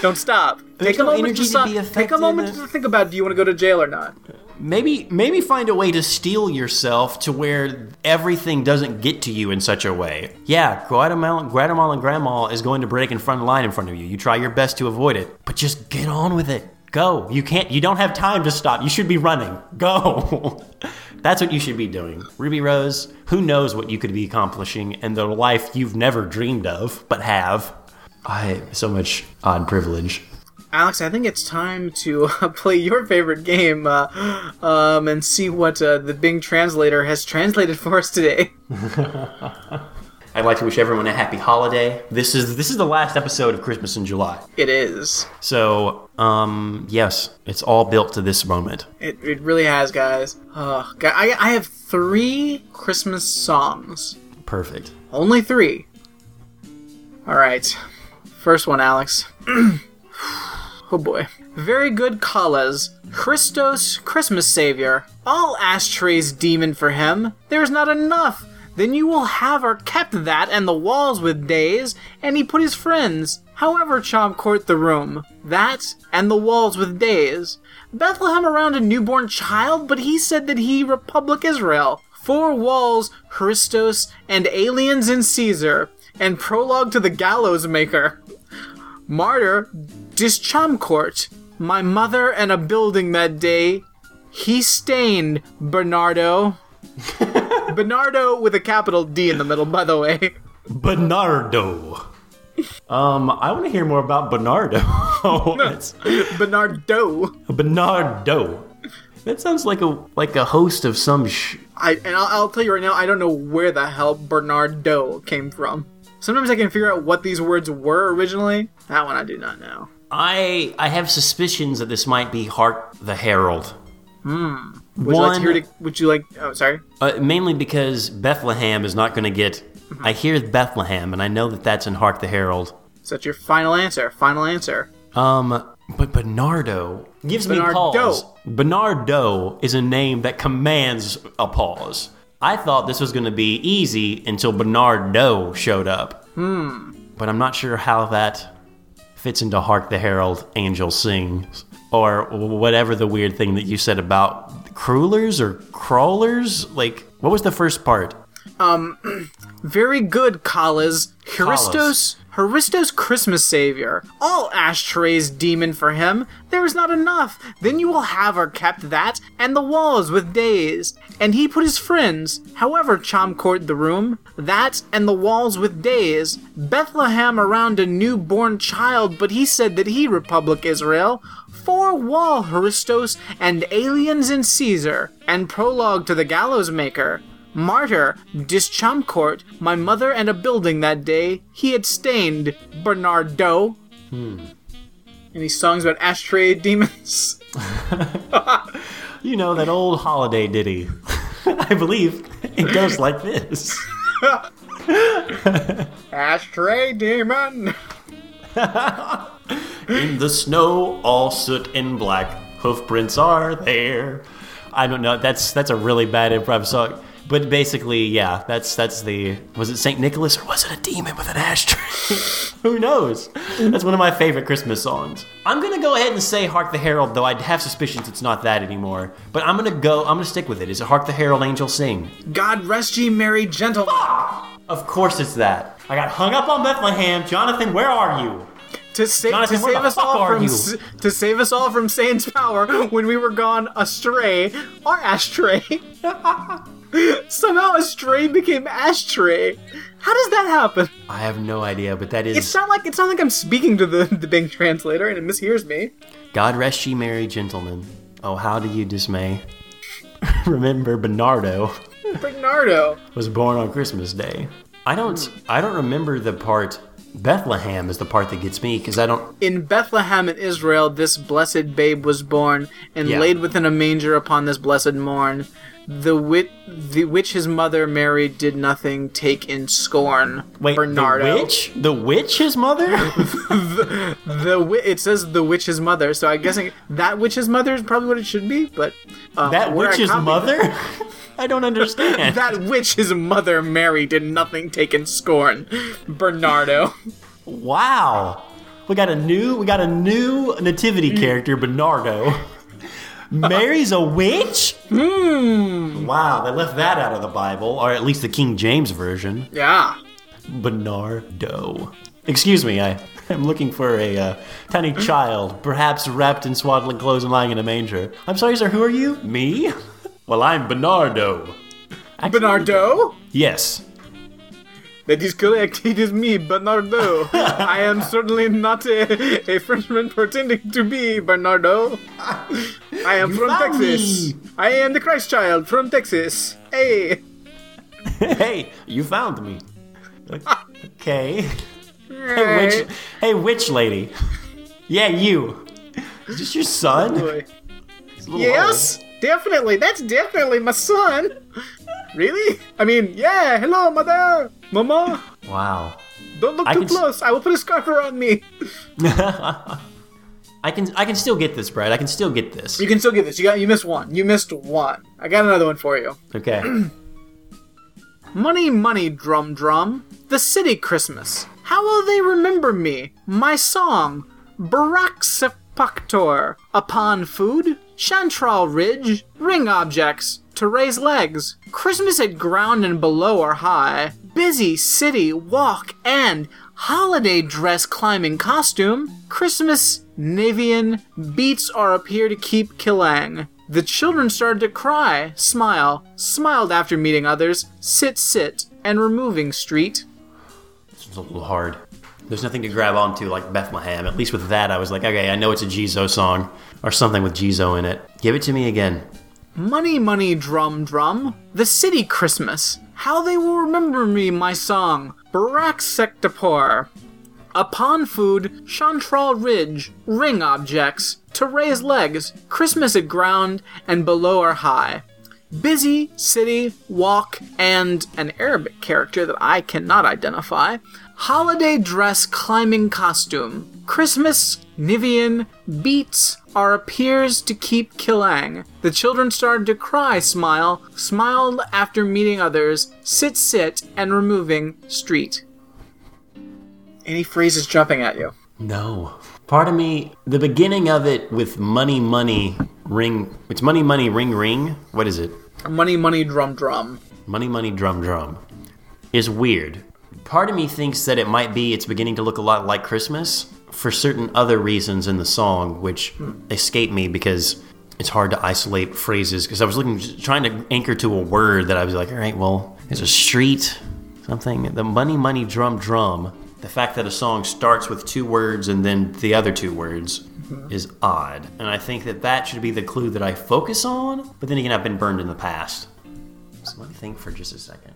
Speaker 2: Don't stop.
Speaker 1: There's
Speaker 2: take a moment to,
Speaker 1: to
Speaker 2: stop.
Speaker 1: be
Speaker 2: Take a moment to think about do you want to go to jail or not?
Speaker 1: Maybe maybe find a way to steel yourself to where everything doesn't get to you in such a way. Yeah, Guatemalan, Guatemalan grandma is going to break in front of the line in front of you. You try your best to avoid it, but just get on with it. Go. You can't. You don't have time to stop. You should be running. Go. That's what you should be doing. Ruby Rose, who knows what you could be accomplishing in the life you've never dreamed of, but have. I so much odd privilege.
Speaker 2: Alex, I think it's time to uh, play your favorite game uh, um, and see what uh, the Bing translator has translated for us today.
Speaker 1: I'd like to wish everyone a happy holiday. This is this is the last episode of Christmas in July.
Speaker 2: It is.
Speaker 1: So, um, yes, it's all built to this moment.
Speaker 2: It, it really has, guys. Uh, gu- I, I have three Christmas songs.
Speaker 1: Perfect.
Speaker 2: Only three. All right. First one, Alex. oh boy. Very good colors. Christos, Christmas Savior. All ashtrays demon for him. There's not enough. Then you will have her kept that and the walls with days, and he put his friends. However, Chomp court the room. That and the walls with days. Bethlehem around a newborn child, but he said that he Republic Israel. Four walls, Christos, and aliens in Caesar, and prologue to the gallows maker. Martyr, Dischamcourt, my mother and a building that day. He stained Bernardo. Bernardo with a capital D in the middle, by the way.
Speaker 1: Bernardo. Um, I want to hear more about Bernardo.
Speaker 2: Bernardo.
Speaker 1: Bernardo. That sounds like a like a host of some sh-
Speaker 2: I and I'll, I'll tell you right now, I don't know where the hell Bernardo came from. Sometimes I can figure out what these words were originally. That one I do not know.
Speaker 1: I I have suspicions that this might be Hark the Herald.
Speaker 2: Would you like to? Would you like? Oh, sorry.
Speaker 1: Uh, mainly because Bethlehem is not going to get. I hear Bethlehem, and I know that that's in Hark the Herald.
Speaker 2: Is that your final answer? Final answer.
Speaker 1: Um, but Bernardo gives me pause. Bernardo is a name that commands a pause. I thought this was going to be easy until Bernardo showed up. Hmm. But I'm not sure how that fits into Hark the Herald Angel Sings. Or whatever the weird thing that you said about crullers or crawlers. Like, what was the first part?
Speaker 2: Um, Very good, Kalas. Haristos, Haristos Christmas Savior. All ashtrays demon for him. There is not enough. Then you will have her kept that, and the walls with days. And he put his friends, however Chom court the room, that and the walls with days. Bethlehem around a newborn child, but he said that he Republic Israel. Four wall Haristos and aliens in Caesar, and prologue to the gallows maker. Martyr, Dischamcourt, my mother and a building that day, he had stained Bernardo. Hmm. Any songs about ashtray demons?
Speaker 1: You know, that old holiday ditty. I believe it goes like this.
Speaker 2: ashtray demon!
Speaker 1: In the snow, all soot and black, hoof prints are there. I don't know. That's that's a really bad improv song. But basically, yeah, that's that's the was it Saint Nicholas or was it a demon with an ashtray? Who knows? That's one of my favorite Christmas songs. I'm gonna go ahead and say "Hark the Herald," though I have suspicions it's not that anymore. But I'm gonna go. I'm gonna stick with it. Is it "Hark the Herald Angels Sing"?
Speaker 2: God rest ye merry gentlemen!
Speaker 1: Of course it's that. I got hung up on Bethlehem. Jonathan, where are you?
Speaker 2: To, sa-
Speaker 1: Jonathan,
Speaker 2: to save us all from s- to save us all from Satan's power when we were gone astray, our ashtray. Somehow astray became ashtray. How does that happen?
Speaker 1: I have no idea, but that is
Speaker 2: It's not like it's not like I'm speaking to the the Bing translator and it mishears me.
Speaker 1: God rest ye merry gentlemen. Oh, how do you dismay? Remember Bernardo
Speaker 2: Bernardo.
Speaker 1: was born on Christmas Day. I don't I don't remember the part Bethlehem is the part that gets me because I don't
Speaker 2: In Bethlehem in Israel, this blessed babe was born, and
Speaker 1: Yeah.
Speaker 2: laid within a manger upon this blessed morn. The wit, the which his mother Mary did nothing take in scorn.
Speaker 1: wait
Speaker 2: Bernardo.
Speaker 1: the witch the witch his mother
Speaker 2: The wi- it says the witch's mother, so I'm guessing that witch's mother is probably what it should be. But uh,
Speaker 1: that
Speaker 2: I
Speaker 1: witch's mother I don't understand
Speaker 2: That witch's mother Mary did nothing take in scorn. Bernardo.
Speaker 1: wow we got a new we got a new nativity character Bernardo Mary's a witch
Speaker 2: Hmm.
Speaker 1: wow they left that out of the Bible or at least the King James version
Speaker 2: Yeah.
Speaker 1: Bernardo. Excuse me, I am looking for a uh, tiny child, perhaps wrapped in swaddling clothes and lying in a manger. I'm sorry, sir, who are you? Me? Well, I'm Bernardo. Actually,
Speaker 2: Bernardo.
Speaker 1: Yes.
Speaker 2: That is correct. It is me, Bernardo. I am certainly not a, a Frenchman pretending to be Bernardo. I am from Texas.
Speaker 1: me.
Speaker 2: I am the Christ child from Texas. Hey.
Speaker 1: hey, you found me. Okay. Hey, witch, hey, witch lady. Yeah, you. Is this your son?
Speaker 2: Oh, boy.
Speaker 1: He's a little
Speaker 2: Yes, definitely. That's definitely my son. Really? I mean, yeah. Hello, mother, mama.
Speaker 1: Wow.
Speaker 2: Don't look
Speaker 1: I
Speaker 2: too close. I will put a scarf around me.
Speaker 1: I can I can still get this, Brad. I can still get this.
Speaker 2: You can still get this. You got. You missed one. You missed one. I got another one for you.
Speaker 1: Okay.
Speaker 2: Money, money, drum, drum. The city Christmas. How will they remember me? My song. Baraxipactor. Upon food. Chantral Ridge. Ring objects. To raise legs. Christmas at ground and below are high. Busy city walk and holiday dress climbing costume. Christmas Navian beats are up here to keep killing. The children started to cry, smile, smiled after meeting others, sit, sit, and removing street.
Speaker 1: It's a little hard. There's nothing to grab onto like Bethlehem. At least with that, I was like, okay, I know it's a Jizo song or something with Jizo in it. Give it to me again.
Speaker 2: Money, money, drum, drum. The city Christmas. How they will remember me, my song. Barak Sectapor. Upon food, Chantral Ridge. Ring objects. To raise legs. Christmas at ground and below are high. Busy, city, walk, and an Arabic character that I cannot identify. Holiday dress climbing costume. Christmas, Nivian, beats are appears to keep killing. The children started to cry, smile, smiled after meeting others, sit, sit, and removing street. Any phrases jumping at you?
Speaker 1: No. Part of me, the beginning of it with money, money, ring. It's money, money, ring, ring. What is it?
Speaker 2: Money, money, drum, drum.
Speaker 1: Money, money, drum, drum. Is weird. Part of me thinks that it might be it's beginning to look a lot like Christmas for certain other reasons in the song, which escape me because it's hard to isolate phrases. Because I was looking, trying to anchor to a word that I was like, all right, well, there's a street, something. The money, money, drum, drum. The fact that a song starts with two words and then the other two words mm-hmm. is odd. And I think that that should be the clue that I focus on. But then again, I've been burned in the past. So let me think for just a second.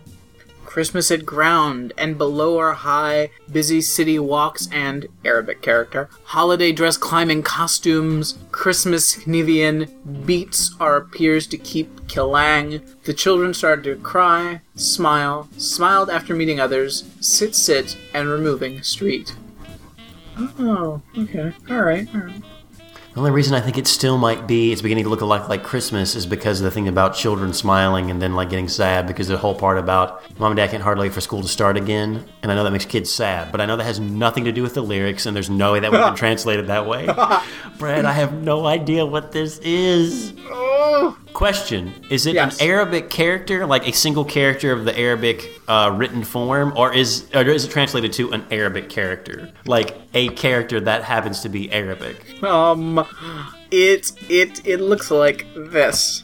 Speaker 2: Christmas at ground and below are high, busy city walks and Arabic character. Holiday dress climbing costumes, Christmas Nivian beats are appears to keep killang. The children started to cry, smile, smiled after meeting others, sit, sit, and removing street. Oh, okay. Alright, alright.
Speaker 1: The only reason I think it still might be it's beginning to look a lot like Christmas is because of the thing about children smiling and then like getting sad because the whole part about mom and dad can't hardly wait for school to start again. And I know that makes kids sad, but I know that has nothing to do with the lyrics and there's no way that would have been translated that way. Brad, I have no idea what this is. Question Is it
Speaker 2: Yes.
Speaker 1: an Arabic character, like a single character of the Arabic uh, written form, or is, or is it translated to an Arabic character? Like a character that happens to be Arabic?
Speaker 2: Um, it, it, it looks like this.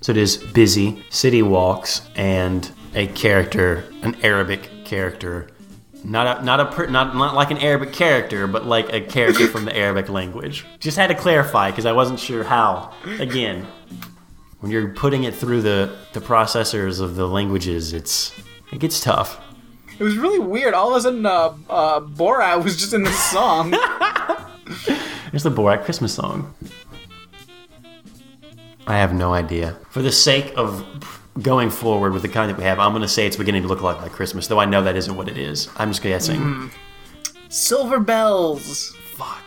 Speaker 1: So it is busy, city walks, and a character, an Arabic character. Not a, not a per, not not like an Arabic character, but like a character from the Arabic language. Just had to clarify because I wasn't sure how. Again, when you're putting it through the the processors of the languages, it's it gets tough.
Speaker 2: It was really weird. All of a sudden, uh, uh, Borat was just in the song.
Speaker 1: There's the Borat Christmas song. I have no idea. For the sake of going forward with the kind that we have, I'm going to say it's beginning to look a lot like Christmas, though I know that isn't what it is. I'm just guessing. Mm-hmm.
Speaker 2: Silver bells.
Speaker 1: Fuck.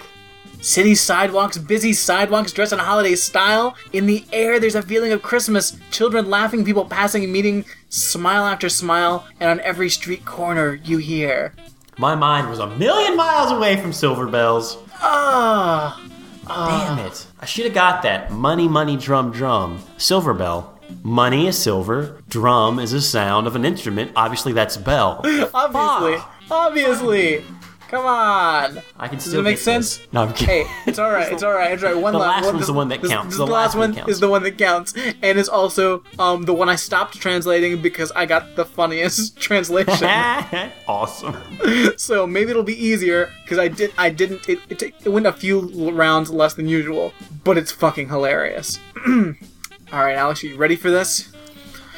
Speaker 2: City sidewalks, busy sidewalks dressed in holiday style. In the air, there's a feeling of Christmas. Children laughing, people passing and meeting, smile after smile, and on every street corner you hear.
Speaker 1: My mind was a million miles away from Silver Bells.
Speaker 2: Ah,
Speaker 1: Damn it. I should have got that. Money, money, drum, drum. Silver Bell. Money is silver. Drum is a sound of an instrument. Obviously, that's bell.
Speaker 2: obviously, obviously. Come on.
Speaker 1: I can
Speaker 2: Does it make sense?
Speaker 1: this. No, I'm kidding.
Speaker 2: Hey, it's all right. It's all right. It's all right. One
Speaker 1: The
Speaker 2: la-
Speaker 1: last
Speaker 2: one,
Speaker 1: one's
Speaker 2: this-
Speaker 1: the one that
Speaker 2: this-
Speaker 1: counts.
Speaker 2: This,
Speaker 1: The
Speaker 2: the
Speaker 1: last
Speaker 2: last
Speaker 1: one
Speaker 2: is the one that counts, and is also um the one I stopped translating because I got the funniest translation.
Speaker 1: awesome.
Speaker 2: so maybe it'll be easier because I did I didn't it, it it went a few rounds less than usual, but it's fucking hilarious. all right, Alex, are you ready for this?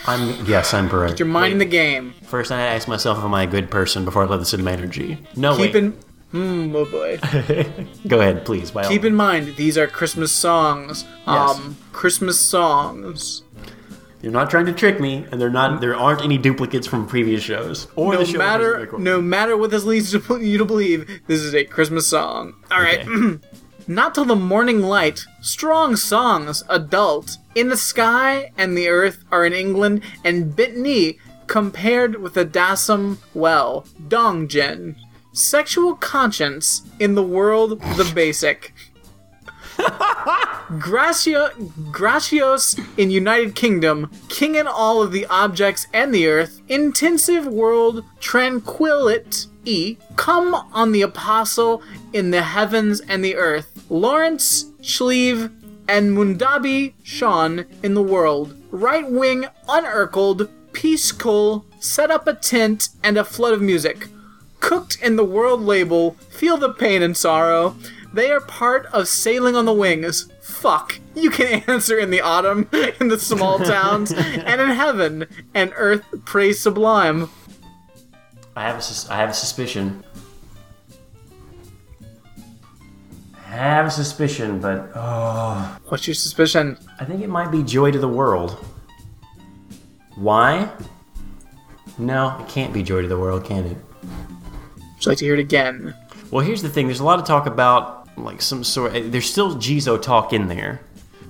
Speaker 1: I'm yes, I'm Beret.
Speaker 2: You're minding
Speaker 1: Wait,
Speaker 2: the game.
Speaker 1: First, I ask myself, if am I a good person before I let this in my energy? No,
Speaker 2: Keep
Speaker 1: wait.
Speaker 2: in hmm, oh boy.
Speaker 1: Go ahead, please. By all
Speaker 2: Keep in mind these are Christmas songs.
Speaker 1: Yes.
Speaker 2: Um, Christmas songs.
Speaker 1: You're not trying to trick me, and they're not. There aren't any duplicates from previous shows or
Speaker 2: No
Speaker 1: the show.
Speaker 2: matter no matter what this leads to you to believe, this is a Christmas song. All right.
Speaker 1: Okay.
Speaker 2: Not till the morning light. Strong songs, adult. In the sky and the earth are in England and Bitney compared with the Dassam well. Dongjin. Sexual conscience in the world the basic. Gracio, Gracios in United Kingdom, king in all of the objects and the earth, intensive world, tranquillit, e, come on the apostle in the heavens and the earth, Lawrence, Schlieve, and Mundabi Sean in the world, right wing, unerkled, peaceful, set up a tent and a flood of music. Cooked in the world label, feel the pain and sorrow. They are part of sailing on the wings. Fuck. You can answer in the autumn, in the small towns, and in heaven, and earth praise sublime.
Speaker 1: I have a sus- I have a suspicion. Have a suspicion, but oh,
Speaker 2: What's your suspicion?
Speaker 1: I think it might be Joy to the World. Why? No, it can't be Joy to the World, can it?
Speaker 2: Would you like to hear it again?
Speaker 1: Well, here's the thing. There's a lot of talk about like some sort. eh, There's still Jizo talk in there,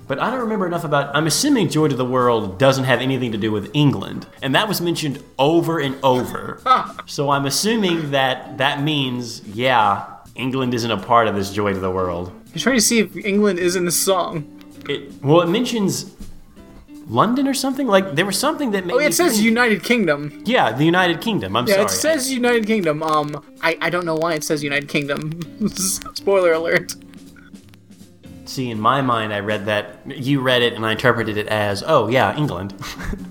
Speaker 1: but I don't remember enough about. I'm assuming Joy to the World doesn't have anything to do with England, and that was mentioned over and over. so I'm assuming that that means, yeah, England isn't a part of this Joy to the World.
Speaker 2: You're trying to see if England is in the song.
Speaker 1: It well, it mentions London or something. Like there was something that made.
Speaker 2: Oh, it says
Speaker 1: think-
Speaker 2: United Kingdom.
Speaker 1: Yeah, the United Kingdom. I'm sorry.
Speaker 2: Yeah,
Speaker 1: sorry.
Speaker 2: it says United Kingdom. Um, I, I don't know why it says United Kingdom. Spoiler alert.
Speaker 1: See, in my mind, I read that you read it, and I interpreted it as, "Oh yeah, England,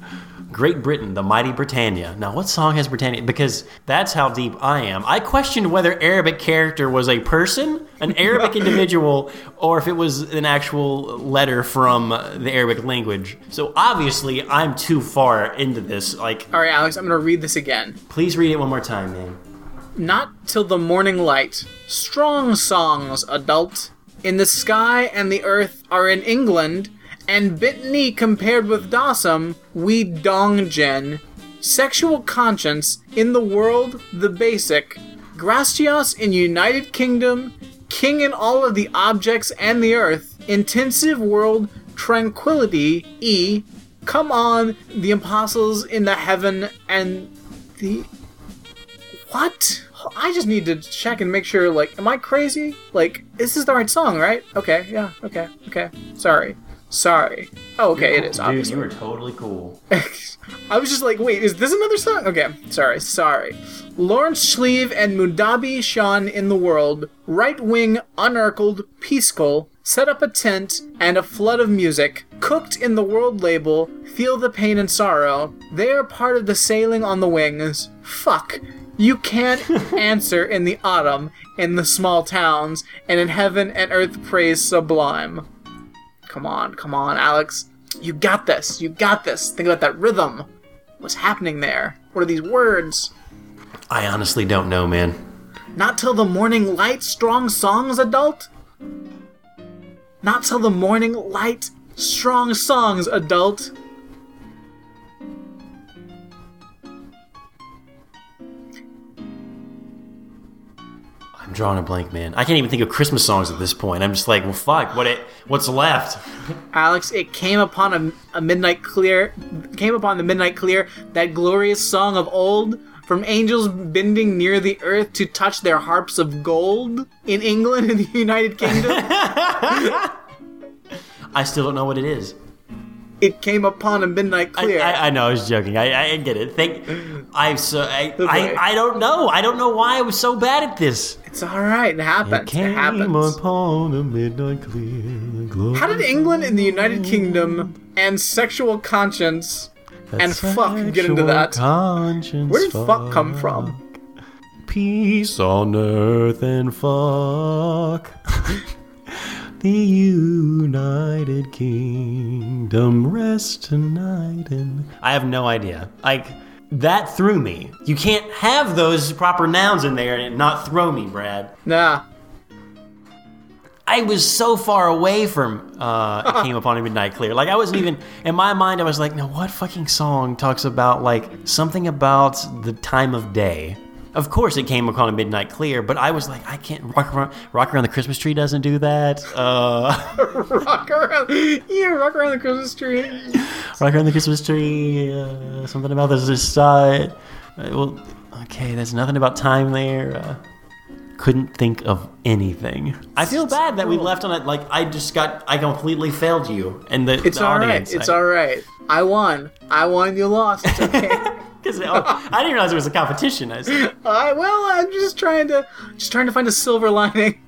Speaker 1: Great Britain, the mighty Britannia." Now, what song has Britannia? Because that's how deep I am. I questioned whether Arabic character was a person, an Arabic individual, or if it was an actual letter from the Arabic language. So obviously, I'm too far into this. Like,
Speaker 2: All right, Alex, I'm gonna read this again.
Speaker 1: please read it one more time, man.
Speaker 2: Not till the morning light. Strong songs, adult. In the sky and the earth are in England, and Bitney compared with Dossum, we Dongjen. Sexual conscience in the world, the basic. Gracias in United Kingdom, king in all of the objects and the earth. Intensive world, tranquility, E. Come on, the apostles in the heaven and the what? I just need to check and make sure, like, am I crazy? Like, this is the right song, right? Okay, yeah, okay, okay. Sorry. Sorry. Oh, okay, it is,
Speaker 1: Dude,
Speaker 2: obviously.
Speaker 1: you were totally cool.
Speaker 2: I was just like, wait, is this another song? Okay, sorry, sorry. Lawrence Schlieve and Mudabi Sean in the world, right wing, unerkled, peaceful, set up a tent and a flood of music, cooked in the world label, feel the pain and sorrow. They are part of the sailing on the wings. Fuck. You can't answer in the autumn, in the small towns, and in heaven and earth praise sublime. Come on, come on, Alex. You got this. You got this. Think about that rhythm. What's happening there? What are these words?
Speaker 1: I honestly don't know, man.
Speaker 2: Not till the morning light, strong songs, adult? Not till the morning light, strong songs, adult?
Speaker 1: I'm drawing a blank, man. I can't even think of Christmas songs at this point. I'm just like, well, fuck. What it? What's left?
Speaker 2: Alex, it came upon a, a midnight clear, came upon the midnight clear, that glorious song of old, from angels bending near the earth to touch their harps of gold in England and the United Kingdom.
Speaker 1: I still don't know what it is.
Speaker 2: It came upon a midnight clear.
Speaker 1: I, I know. I was joking. I, I get it. Think. I'm so I,
Speaker 2: Okay.
Speaker 1: I I don't know. I don't know why I was so bad at this.
Speaker 2: it's all right. It happens. It, happens.
Speaker 1: upon a midnight clear.
Speaker 2: How did England and the United Kingdom and sexual conscience and fuck get into that? Where did fuck come from?
Speaker 1: Peace on earth and fuck. the United Kingdom rest tonight and I have no idea. Like that threw me. You can't have those proper nouns in there and not throw me, Brad.
Speaker 2: Nah.
Speaker 1: I was so far away from uh, it came upon a midnight clear. Like I wasn't even in my mind. I was like, no, what fucking song talks about like something about the time of day? Of course, it came upon a midnight clear, but I was like, I can't rock around. Rock around the Christmas tree doesn't do that. Uh,
Speaker 2: rock around. Yeah, rock around the Christmas tree.
Speaker 1: rock around the Christmas tree. Uh, something about this side. Uh, well, okay, there's nothing about time there. Uh, couldn't think of anything. I feel bad that we left on it. Like I just got, I completely failed you and the,
Speaker 2: It's
Speaker 1: the
Speaker 2: all right.
Speaker 1: audience.
Speaker 2: It's
Speaker 1: I,
Speaker 2: all right. I won. I won. You lost. It's okay.
Speaker 1: Cause, oh, I didn't realize it was a competition. I, was-
Speaker 2: I well, I'm just trying to just trying to find a silver lining.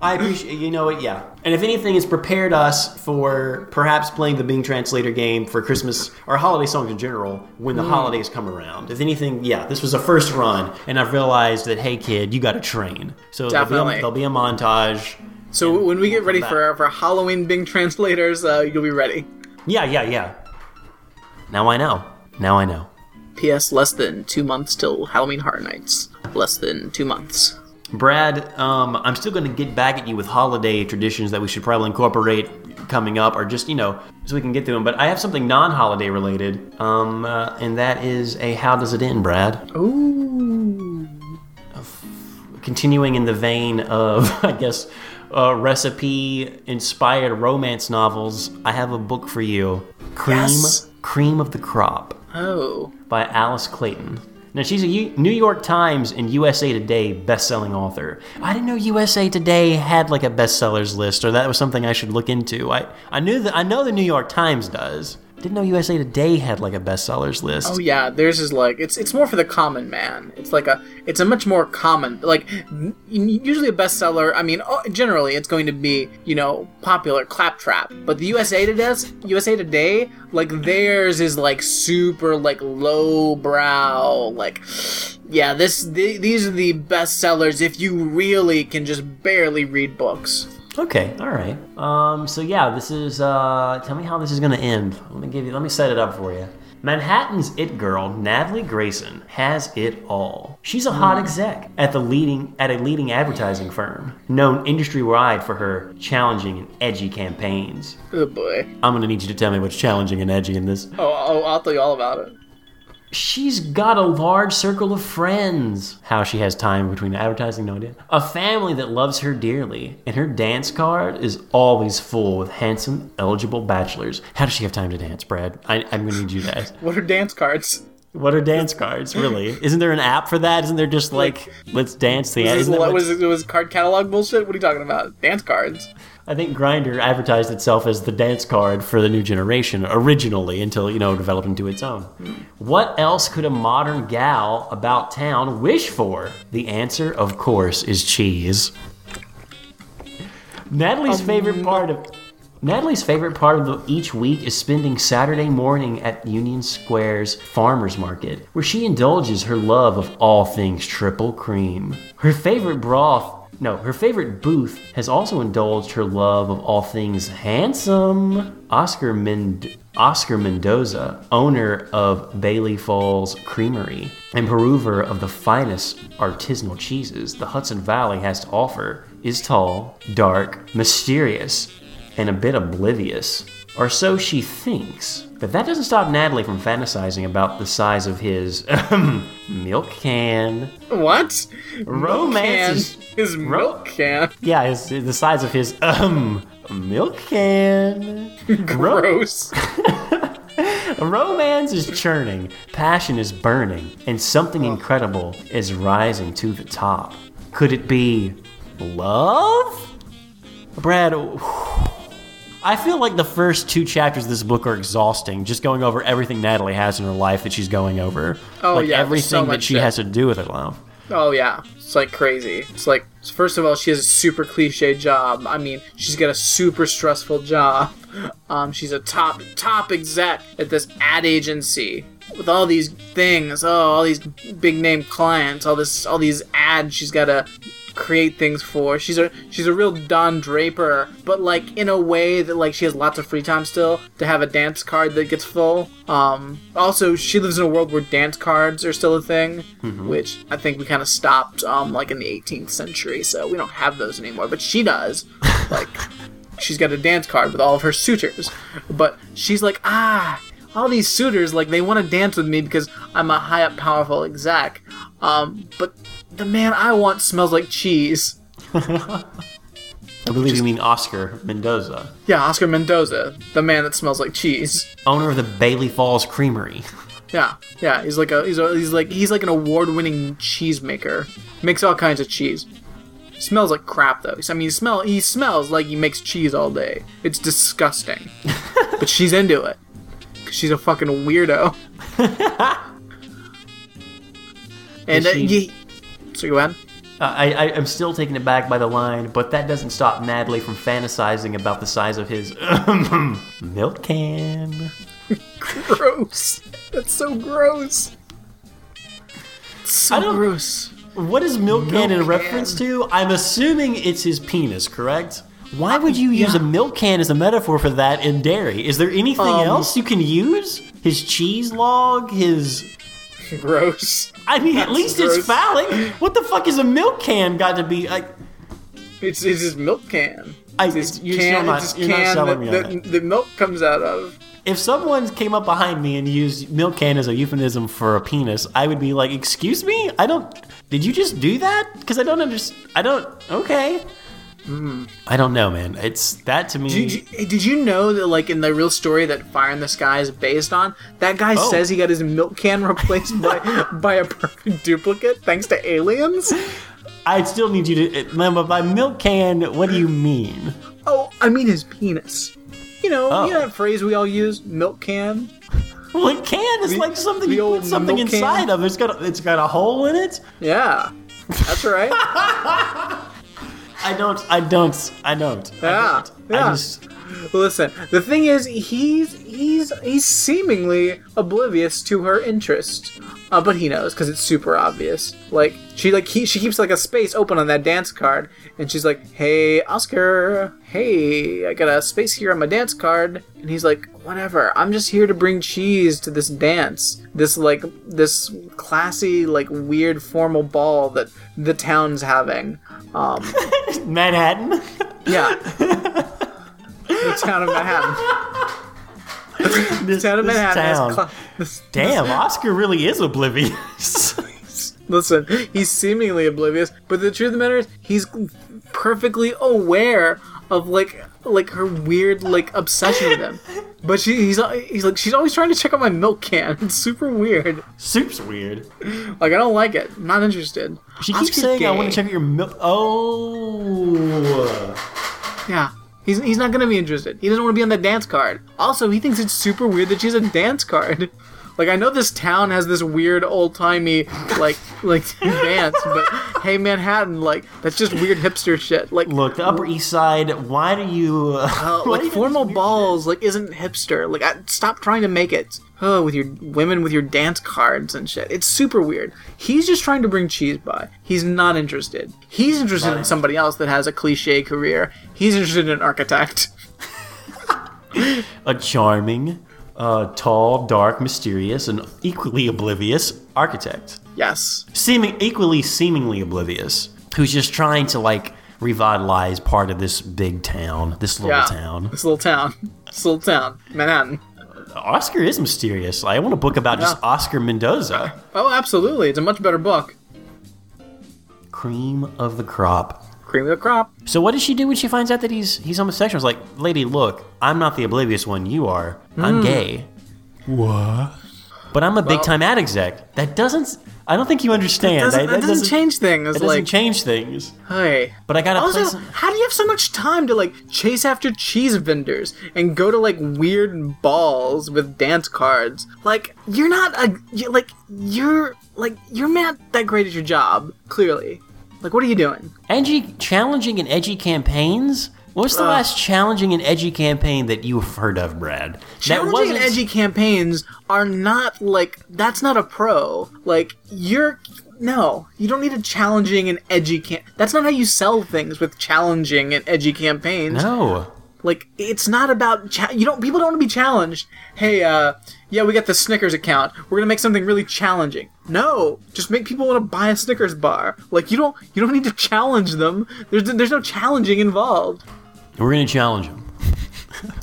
Speaker 1: I appreciate, you know what, yeah. And if anything, it's prepared us for perhaps playing the Bing Translator game for Christmas or holiday songs in general when the holidays come around. If anything, yeah, this was a first run, and I've realized that, hey, kid, you got to train. So there'll be,
Speaker 2: Definitely.
Speaker 1: a, there'll be a montage.
Speaker 2: So when we get ready
Speaker 1: back.
Speaker 2: for for Halloween Bing translators, uh, you'll be ready.
Speaker 1: Yeah, yeah, yeah. Now I know. Now I know.
Speaker 2: P.S. Less than two months till Halloween Horror Nights. Less than two months.
Speaker 1: Brad, um, I'm still going to get back at you with holiday traditions that we should probably incorporate coming up, or just you know, so we can get through them. But I have something non-holiday related, um, uh, and that is a how does it end, Brad?
Speaker 2: Ooh.
Speaker 1: Continuing in the vein of, I guess, uh, recipe-inspired romance novels, I have a book for you, Cream,
Speaker 2: Yes.
Speaker 1: Cream of the Crop.
Speaker 2: Oh.
Speaker 1: By Alice Clayton. Now, she's a U- New York Times and USA Today best-selling author. I didn't know USA Today had like a bestsellers list, or that was something I should look into. I, I knew that I know the New York Times does. Didn't know USA Today had like a bestsellers list.
Speaker 2: Oh yeah, theirs is like it's it's more for the common man. It's like a it's a much more common like usually a bestseller. I mean, oh, generally it's going to be you know popular claptrap, but the USA Today USA Today like theirs is like super like low brow like yeah this th- these are the bestsellers if you really can just barely read books.
Speaker 1: Okay, all right. Um, so yeah, this is. Uh, tell me how this is going to end. Let me give you. Let me set it up for you. Manhattan's it girl, Natalie Grayson, has it all. She's a hot exec at the leading at a leading advertising firm, known industry-wide for her challenging and edgy campaigns.
Speaker 2: Oh boy.
Speaker 1: I'm gonna need you to tell me what's challenging and edgy in this.
Speaker 2: Oh, oh I'll tell you all about it.
Speaker 1: She's got a large circle of friends. How she has time between advertising, no idea. A family that loves her dearly, and her dance card is always full with handsome, eligible bachelors. How does she have time to dance, Brad? I, I'm gonna need you to ask.
Speaker 2: What are dance cards?
Speaker 1: What are dance cards, really? Isn't there an app for that? Isn't there just like, let's dance the
Speaker 2: This is,
Speaker 1: isn't that
Speaker 2: was it, it was card catalog bullshit? What are you talking about? Dance cards.
Speaker 1: I think Grindr advertised itself as the dance card for the new generation originally until, you know, developed into its own. What else could a modern gal about town wish for? The answer, of course, is cheese. Natalie's um, favorite part of Natalie's favorite part of the, each week is spending Saturday morning at Union Square's farmers market, where she indulges her love of all things triple cream. Her favorite broth no, her favorite booth has also indulged her love of all things handsome. Oscar Mend- Oscar Mendoza, owner of Bailey Falls Creamery and peruver of the finest artisanal cheeses the Hudson Valley has to offer, is tall, dark, mysterious, and a bit oblivious. Or so she thinks. But that doesn't stop Natalie from fantasizing about the size of his milk can.
Speaker 2: What?
Speaker 1: Romance
Speaker 2: Milk can. His milk can.
Speaker 1: Yeah, his, the size of his um milk can.
Speaker 2: Gross.
Speaker 1: romance is churning, passion is burning, and something incredible is rising to the top. Could it be love? Brad, I feel like the first two chapters of this book are exhausting, just going over everything Natalie has in her life that she's going over.
Speaker 2: Oh,
Speaker 1: like
Speaker 2: yeah,
Speaker 1: everything
Speaker 2: so
Speaker 1: that she
Speaker 2: shit.
Speaker 1: has to do with her life.
Speaker 2: Oh yeah, it's like crazy. It's like first of all, she has a super cliche job. I mean, she's got a super stressful job. Um, she's a top top exec at this ad agency with all these things. Oh, all these big name clients. All this, all these ads she's got to create things for. She's a she's a real Don Draper, but like in a way that like she has lots of free time still to have a dance card that gets full. Um, also, she lives in a world where dance cards are still a thing, which I think we kind of stopped um like in the 18th century, so we don't have those anymore. But she does, like. She's got a dance card with all of her suitors, but she's like, ah, all these suitors like they want to dance with me because I'm a high up, powerful exec. Um, but the man I want smells like cheese.
Speaker 1: I believe you mean Oscar Mendoza,
Speaker 2: Yeah, Oscar Mendoza, the man that smells like cheese.
Speaker 1: owner of the Bailey Falls Creamery.
Speaker 2: Yeah, yeah, he's like a he's a, he's like he's like an award-winning cheese maker. Makes all kinds of cheese. Smells like crap though. I mean, he smell he smells like he makes cheese all day. It's disgusting. but she's into it. Cause she's a fucking weirdo. and uh,
Speaker 1: she-
Speaker 2: ye- so go ahead.
Speaker 1: Uh, I, I, I'm still taken aback by the line, but that doesn't stop Natalie from fantasizing about the size of his milk can.
Speaker 2: Gross. That's so gross. So gross.
Speaker 1: What is milk can in reference
Speaker 2: can.
Speaker 1: to? I'm assuming it's his penis, correct? Why would you use
Speaker 2: yeah.
Speaker 1: a milk can as a metaphor for that in dairy? Is there anything
Speaker 2: Um,
Speaker 1: else you can use? His cheese log, his.
Speaker 2: Gross.
Speaker 1: I mean, at
Speaker 2: That's
Speaker 1: least it's
Speaker 2: gross.
Speaker 1: phallic. What the fuck is a milk can got to be? Like,
Speaker 2: It's, it's his milk can.
Speaker 1: I,
Speaker 2: It's his
Speaker 1: you're
Speaker 2: can,
Speaker 1: not,
Speaker 2: it's his
Speaker 1: you're not
Speaker 2: can
Speaker 1: selling me on
Speaker 2: that
Speaker 1: that.
Speaker 2: the milk comes out of.
Speaker 1: If someone came up behind me and used milk can as a euphemism for a penis, I would be like, "Excuse me, I don't. Did you just do that? Because I don't understand. I don't. Okay. Hmm. I don't know, man. It's that to me.
Speaker 2: Did you, did you know that, like, in the real story that Fire in the Sky is based on, that guy
Speaker 1: Oh.
Speaker 2: says he got his milk can replaced by by a perfect duplicate thanks to aliens?
Speaker 1: I still need you to. Eh, Lemma, by milk can, what do you mean?
Speaker 2: Oh, I mean his penis. You know,
Speaker 1: Oh.
Speaker 2: you know that phrase we all use, milk can.
Speaker 1: Well, it can.
Speaker 2: The-
Speaker 1: like something you put something
Speaker 2: milk can?
Speaker 1: inside of. It's got. A, it's got a hole in it.
Speaker 2: Yeah, that's right.
Speaker 1: I don't. I don't. I don't.
Speaker 2: Yeah,
Speaker 1: I don't.
Speaker 2: yeah.
Speaker 1: I just.
Speaker 2: Listen, the thing is, he's he's he's seemingly oblivious to her interest, uh, but he knows because it's super obvious. Like she like he, she keeps like a space open on that dance card, and she's like, "Hey, Oscar, hey, I got a space here on my dance card," and he's like, "Whatever, I'm just here to bring cheese to this dance, this like this classy like weird formal ball that the town's having." Um,
Speaker 1: Manhattan.
Speaker 2: yeah. the town of Manhattan.
Speaker 1: this,
Speaker 2: town of Manhattan
Speaker 1: town.
Speaker 2: cla- this-
Speaker 1: Damn, Oscar really is oblivious.
Speaker 2: Listen, he's seemingly oblivious, but the truth of the matter is, he's perfectly aware of like like her weird like obsession with him. But she, he's he's like she's always trying to check out my milk can. It's super weird.
Speaker 1: Soup's weird.
Speaker 2: Like I don't like it. I'm not interested.
Speaker 1: She keeps
Speaker 2: Oscar's
Speaker 1: saying, "I want to check out your milk." Oh,
Speaker 2: Yeah. He's, he's not gonna be interested. He doesn't want to be on the dance card. Also, he thinks it's super weird that she's a dance card. Like I know this town has this weird old timey like like dance, but hey Manhattan, like that's just weird hipster shit. Like
Speaker 1: look, the Upper East Side. Why do you?
Speaker 2: uh, like formal balls like isn't hipster. Like I, stop trying to make it. Oh, with your women with your dance cards and shit. It's super weird. He's just trying to bring cheese by. He's not interested. He's interested in
Speaker 1: Right.
Speaker 2: somebody else that has a cliche career. He's interested in an architect.
Speaker 1: A charming, uh, tall, dark, mysterious, and equally oblivious architect.
Speaker 2: Yes.
Speaker 1: Seeming equally seemingly oblivious, who's just trying to like revitalize part of this big town, this little
Speaker 2: Yeah.
Speaker 1: town.
Speaker 2: This little town. This little town. Manhattan.
Speaker 1: Oscar is mysterious. I want a book about just Oscar Mendoza.
Speaker 2: Oh, absolutely. It's a much better book.
Speaker 1: Cream of the crop.
Speaker 2: Cream of the crop.
Speaker 1: So what does she do when she finds out that he's he's homosexual? It's like, lady, look, I'm not the oblivious one. You are. I'm hmm. gay. What? But I'm a big time ad exec. That doesn't. I don't think you understand.
Speaker 2: Doesn't,
Speaker 1: I-
Speaker 2: that doesn't, change things.
Speaker 1: It doesn't
Speaker 2: like,
Speaker 1: change things.
Speaker 2: hey.
Speaker 1: But I gotta
Speaker 2: Also,
Speaker 1: play some-
Speaker 2: how do you have so much time to like chase after cheese vendors and go to like weird balls with dance cards? Like, you're not a you like you're like you're not that great at your job. Clearly, like, what are you doing?
Speaker 1: edgy, challenging and edgy campaigns. What's the
Speaker 2: Uh.
Speaker 1: last challenging and edgy campaign that you've heard of, Brad? that
Speaker 2: Challenging and edgy campaigns are not like that's not a pro. Like you're no, you don't need a challenging and edgy cam. That's not how you sell things with challenging and edgy campaigns.
Speaker 1: No.
Speaker 2: Like it's not about cha- you don't people don't want to be challenged. Hey, uh, yeah, we got the Snickers account. We're gonna make something really challenging. No, just make people want to buy a Snickers bar. Like you don't you don't need to challenge them. There's there's no challenging involved.
Speaker 1: We're gonna challenge them.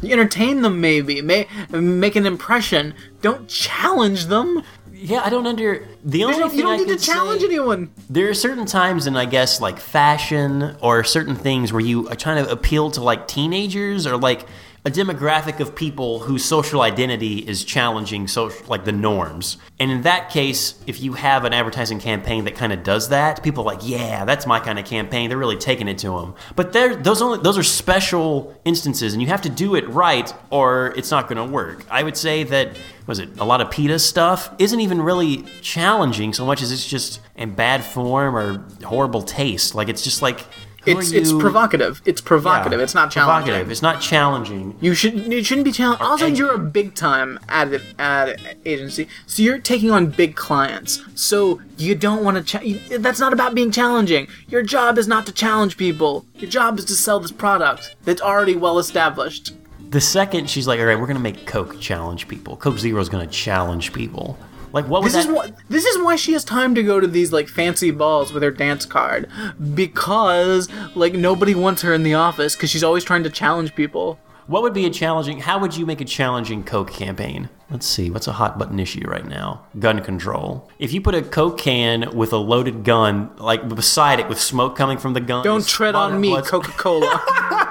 Speaker 2: You entertain them maybe, may make an impression. Don't challenge them.
Speaker 1: Yeah, I don't under. The only
Speaker 2: You
Speaker 1: thing
Speaker 2: you don't
Speaker 1: I
Speaker 2: need to challenge
Speaker 1: say-
Speaker 2: anyone.
Speaker 1: There are certain times in, I guess, like fashion or certain things where you are trying to appeal to like teenagers or like a demographic of people whose social identity is challenging social like the norms. And in that case, if you have an advertising campaign that kind of does that, people are like, yeah, that's my kind of campaign. They're really taking it to them. But those only those are special instances, and you have to do it right, or it's not going to work. I would say that was it a lot of PETA stuff isn't even really challenging so much as it's just in bad form or horrible taste. Like it's just like
Speaker 2: It's
Speaker 1: are
Speaker 2: it's provocative. It's provocative.
Speaker 1: Yeah,
Speaker 2: it's not challenging.
Speaker 1: Provocative. It's not challenging.
Speaker 2: You should it shouldn't be challenged. Also,
Speaker 1: edgy.
Speaker 2: you're a big time ad ad agency, so you're taking on big clients. So you don't want to. Cha- that's not about being challenging. Your job is not to challenge people. Your job is to sell this product that's already well established.
Speaker 1: The second she's like, all right, we're gonna make Coke challenge people. Coke Zero is gonna challenge people. Like what would
Speaker 2: This is
Speaker 1: that?
Speaker 2: why this is why she has time to go to these like fancy balls with her dance card because like nobody wants her in the office because she's always trying to challenge people.
Speaker 1: What would be a challenging? How would you make a challenging Coke campaign? Let's see. What's a hot button issue right now? Gun control. If you put a Coke can with a loaded gun, like beside it with smoke coming from the gun,
Speaker 2: Don't tread on me, Coca Cola.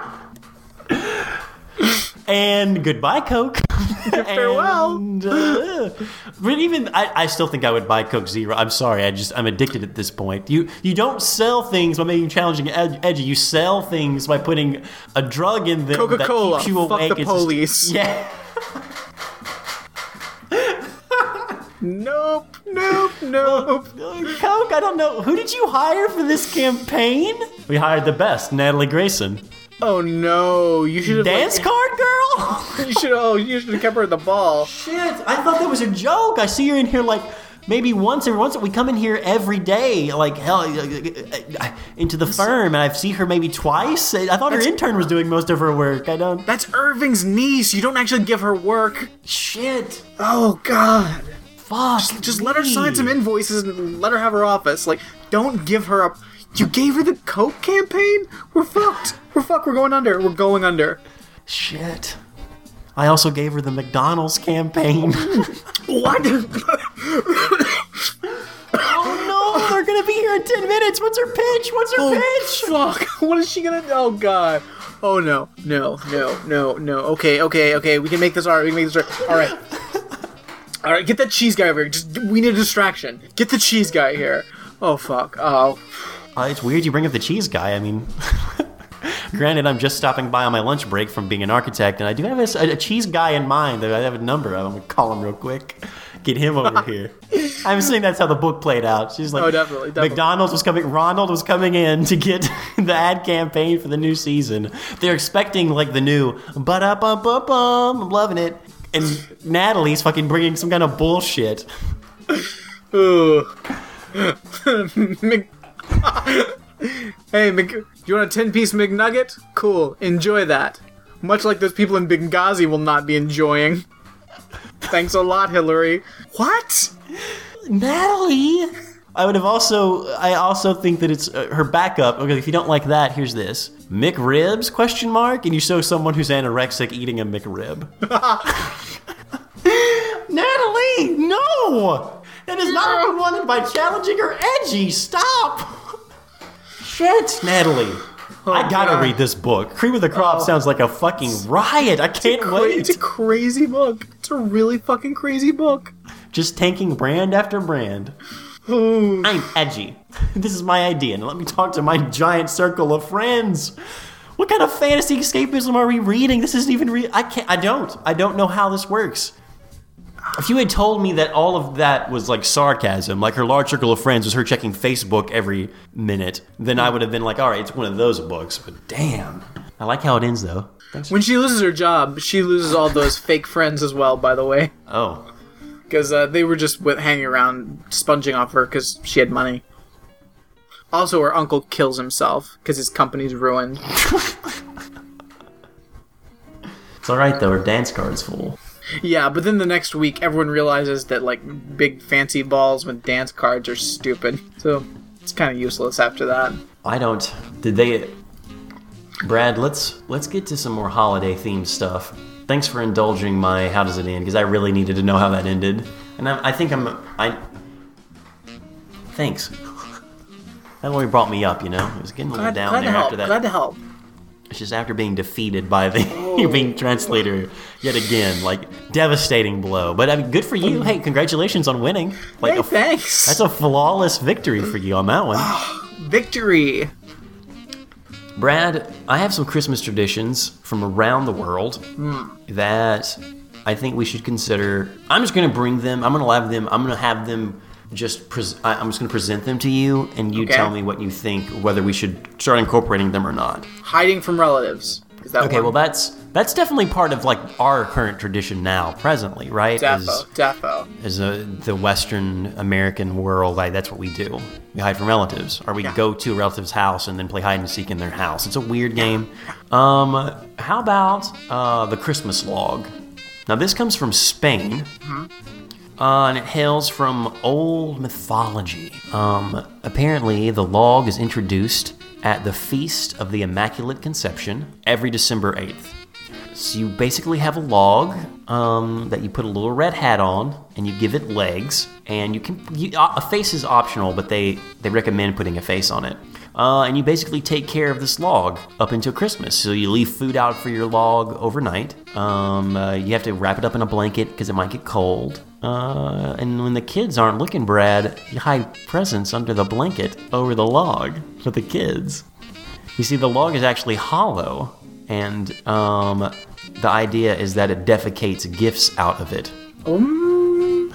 Speaker 1: And goodbye, Coke.
Speaker 2: Farewell.
Speaker 1: And, uh, but even I, I still think I would buy Coke Zero. I'm sorry, I just I'm addicted at this point. You you don't sell things by making challenging ed- edgy. You sell things by putting a drug in them keeps you
Speaker 2: fuck
Speaker 1: awake.
Speaker 2: the
Speaker 1: It's just-
Speaker 2: police.
Speaker 1: yeah.
Speaker 2: nope, nope, nope.
Speaker 1: Coke, I don't know. Who did you hire for this campaign? We hired the best, Natalie Grayson.
Speaker 2: Oh no, you should have
Speaker 1: Dance
Speaker 2: like,
Speaker 1: card girl?
Speaker 2: You should oh you should have kept her at the ball.
Speaker 1: Shit, I thought that was a joke. I see her in here like maybe once every once. We come in here every day, like hell, uh, into the firm, and I see her maybe twice. I thought her intern was doing most of her work. I don't.
Speaker 2: That's Irving's niece. You don't actually give her work.
Speaker 1: Shit.
Speaker 2: Oh god.
Speaker 1: Fuck.
Speaker 2: Just let her sign some invoices and let her have her office. Like, don't give her a. You gave her the Coke campaign? We're fucked. We're fucked. We're going under. We're going under.
Speaker 1: Shit. I also gave her the McDonald's campaign.
Speaker 2: What?
Speaker 1: oh no, they're gonna be here in ten minutes. What's her pitch? What's her pitch?
Speaker 2: Fuck. What is she gonna? Do? Oh god. Oh no. No. No. No. No. Okay. Okay. Okay. We can make this alright. We can make this right. All right. All right. Get that cheese guy over here. Just we need a distraction. Get the cheese guy here. Oh fuck. Oh.
Speaker 1: Uh, it's weird you bring up the cheese guy. I mean, granted, I'm just stopping by on my lunch break from being an architect, and I do have a, a cheese guy in mind. that I have a number. I'm gonna call him real quick. Get him over here. I'm saying that's how the book played out. She's like,
Speaker 2: Oh, definitely, definitely.
Speaker 1: McDonald's was coming. Ronald was coming in to get the ad campaign for the new season. They're expecting like the new but up bum bum bum. I'm loving it. And Natalie's fucking bringing some kind of bullshit.
Speaker 2: Ooh. Hey, Mc- you want a 10 piece McNugget? Cool, enjoy that. Much like those people in Benghazi will not be enjoying. Thanks a lot, Hillary. What?
Speaker 1: Natalie. I would have also. I also think that it's uh, her backup. Okay, if you don't like that, here's this: McRibs? Question mark. And you show someone who's anorexic eating a McRib. Natalie, no, that is not what we wanted by challenging her edgy. Stop. Shit, Natalie. Oh, I gotta
Speaker 2: God.
Speaker 1: read this book. Cream of the Crop
Speaker 2: Oh.
Speaker 1: sounds like a fucking riot. I can't
Speaker 2: Cra-
Speaker 1: wait.
Speaker 2: It's a crazy book. It's a really fucking crazy book.
Speaker 1: Just tanking brand after brand.
Speaker 2: Ooh.
Speaker 1: I'm edgy. This is my idea. Now let me talk to my giant circle of friends. What kind of fantasy escapism are we reading? This isn't even real. I can't. I don't. I don't know how this works. If you had told me that all of that was like sarcasm, like her large circle of friends was her checking Facebook every minute, then I would have been like, all right, it's one of those books. But damn. I like how it ends, though. Thanks.
Speaker 2: When she loses her job, she loses all those fake friends as well. By the way,
Speaker 1: Oh.
Speaker 2: because uh, they were just with, hanging around, sponging off her because she had money. Also, her uncle kills himself because his company's ruined.
Speaker 1: It's all right, though. Her dance card's full.
Speaker 2: Yeah, but then the next week, everyone realizes that like big fancy balls with dance cards are stupid. So it's kind of useless after that.
Speaker 1: I don't. Did they? Brad, let's let's get to some more holiday themed stuff. Thanks for indulging my how does it end because I really needed to know how that ended, and I, I think I'm I. Thanks. That really brought me up, you know. It was getting a little
Speaker 2: Glad,
Speaker 1: down
Speaker 2: glad
Speaker 1: there
Speaker 2: help.
Speaker 1: after that.
Speaker 2: Glad to help.
Speaker 1: It's just after being defeated by the you're oh. Bing translator yet again, like devastating blow. But I mean, good for you. Oh. Hey, congratulations on winning. Like
Speaker 2: Hey,
Speaker 1: a,
Speaker 2: thanks.
Speaker 1: that's a flawless victory for you on that one.
Speaker 2: Ah, victory.
Speaker 1: Brad, I have some Christmas traditions from around the world hmm. that I think we should consider. I'm just going to bring them. I'm going to have them. I'm going to have them just. Pres- I- I'm just going to present them to you, and you
Speaker 2: Okay.
Speaker 1: tell me what you think, whether we should start incorporating them or not.
Speaker 2: Hiding from relatives. Is that
Speaker 1: Okay,
Speaker 2: one?
Speaker 1: well that's that's definitely part of like our current tradition now, presently, right?
Speaker 2: Defo.
Speaker 1: Is,
Speaker 2: Defo.
Speaker 1: is a, the Western American world, like that's what we do. We hide from relatives, or we
Speaker 2: Yeah.
Speaker 1: go to a relative's house and then play hide and seek in their house. It's a weird game. Um, how about uh, the Christmas log? Now this comes from Spain. Uh, and it hails from old mythology. Um, apparently, the log is introduced at the Feast of the Immaculate Conception every December 8th. So you basically have a log um, that you put a little red hat on, and you give it legs, and you can you, uh, a face is optional, but they they recommend putting a face on it. Uh, and you basically take care of this log up until Christmas. So you leave food out for your log overnight. Um, uh, you have to wrap it up in a blanket because it might get cold. Uh, and when the kids aren't looking, Brad, you hide presents under the blanket over the log for the kids. You see, the log is actually hollow, and um, the idea is that it defecates gifts out of it.
Speaker 2: Um,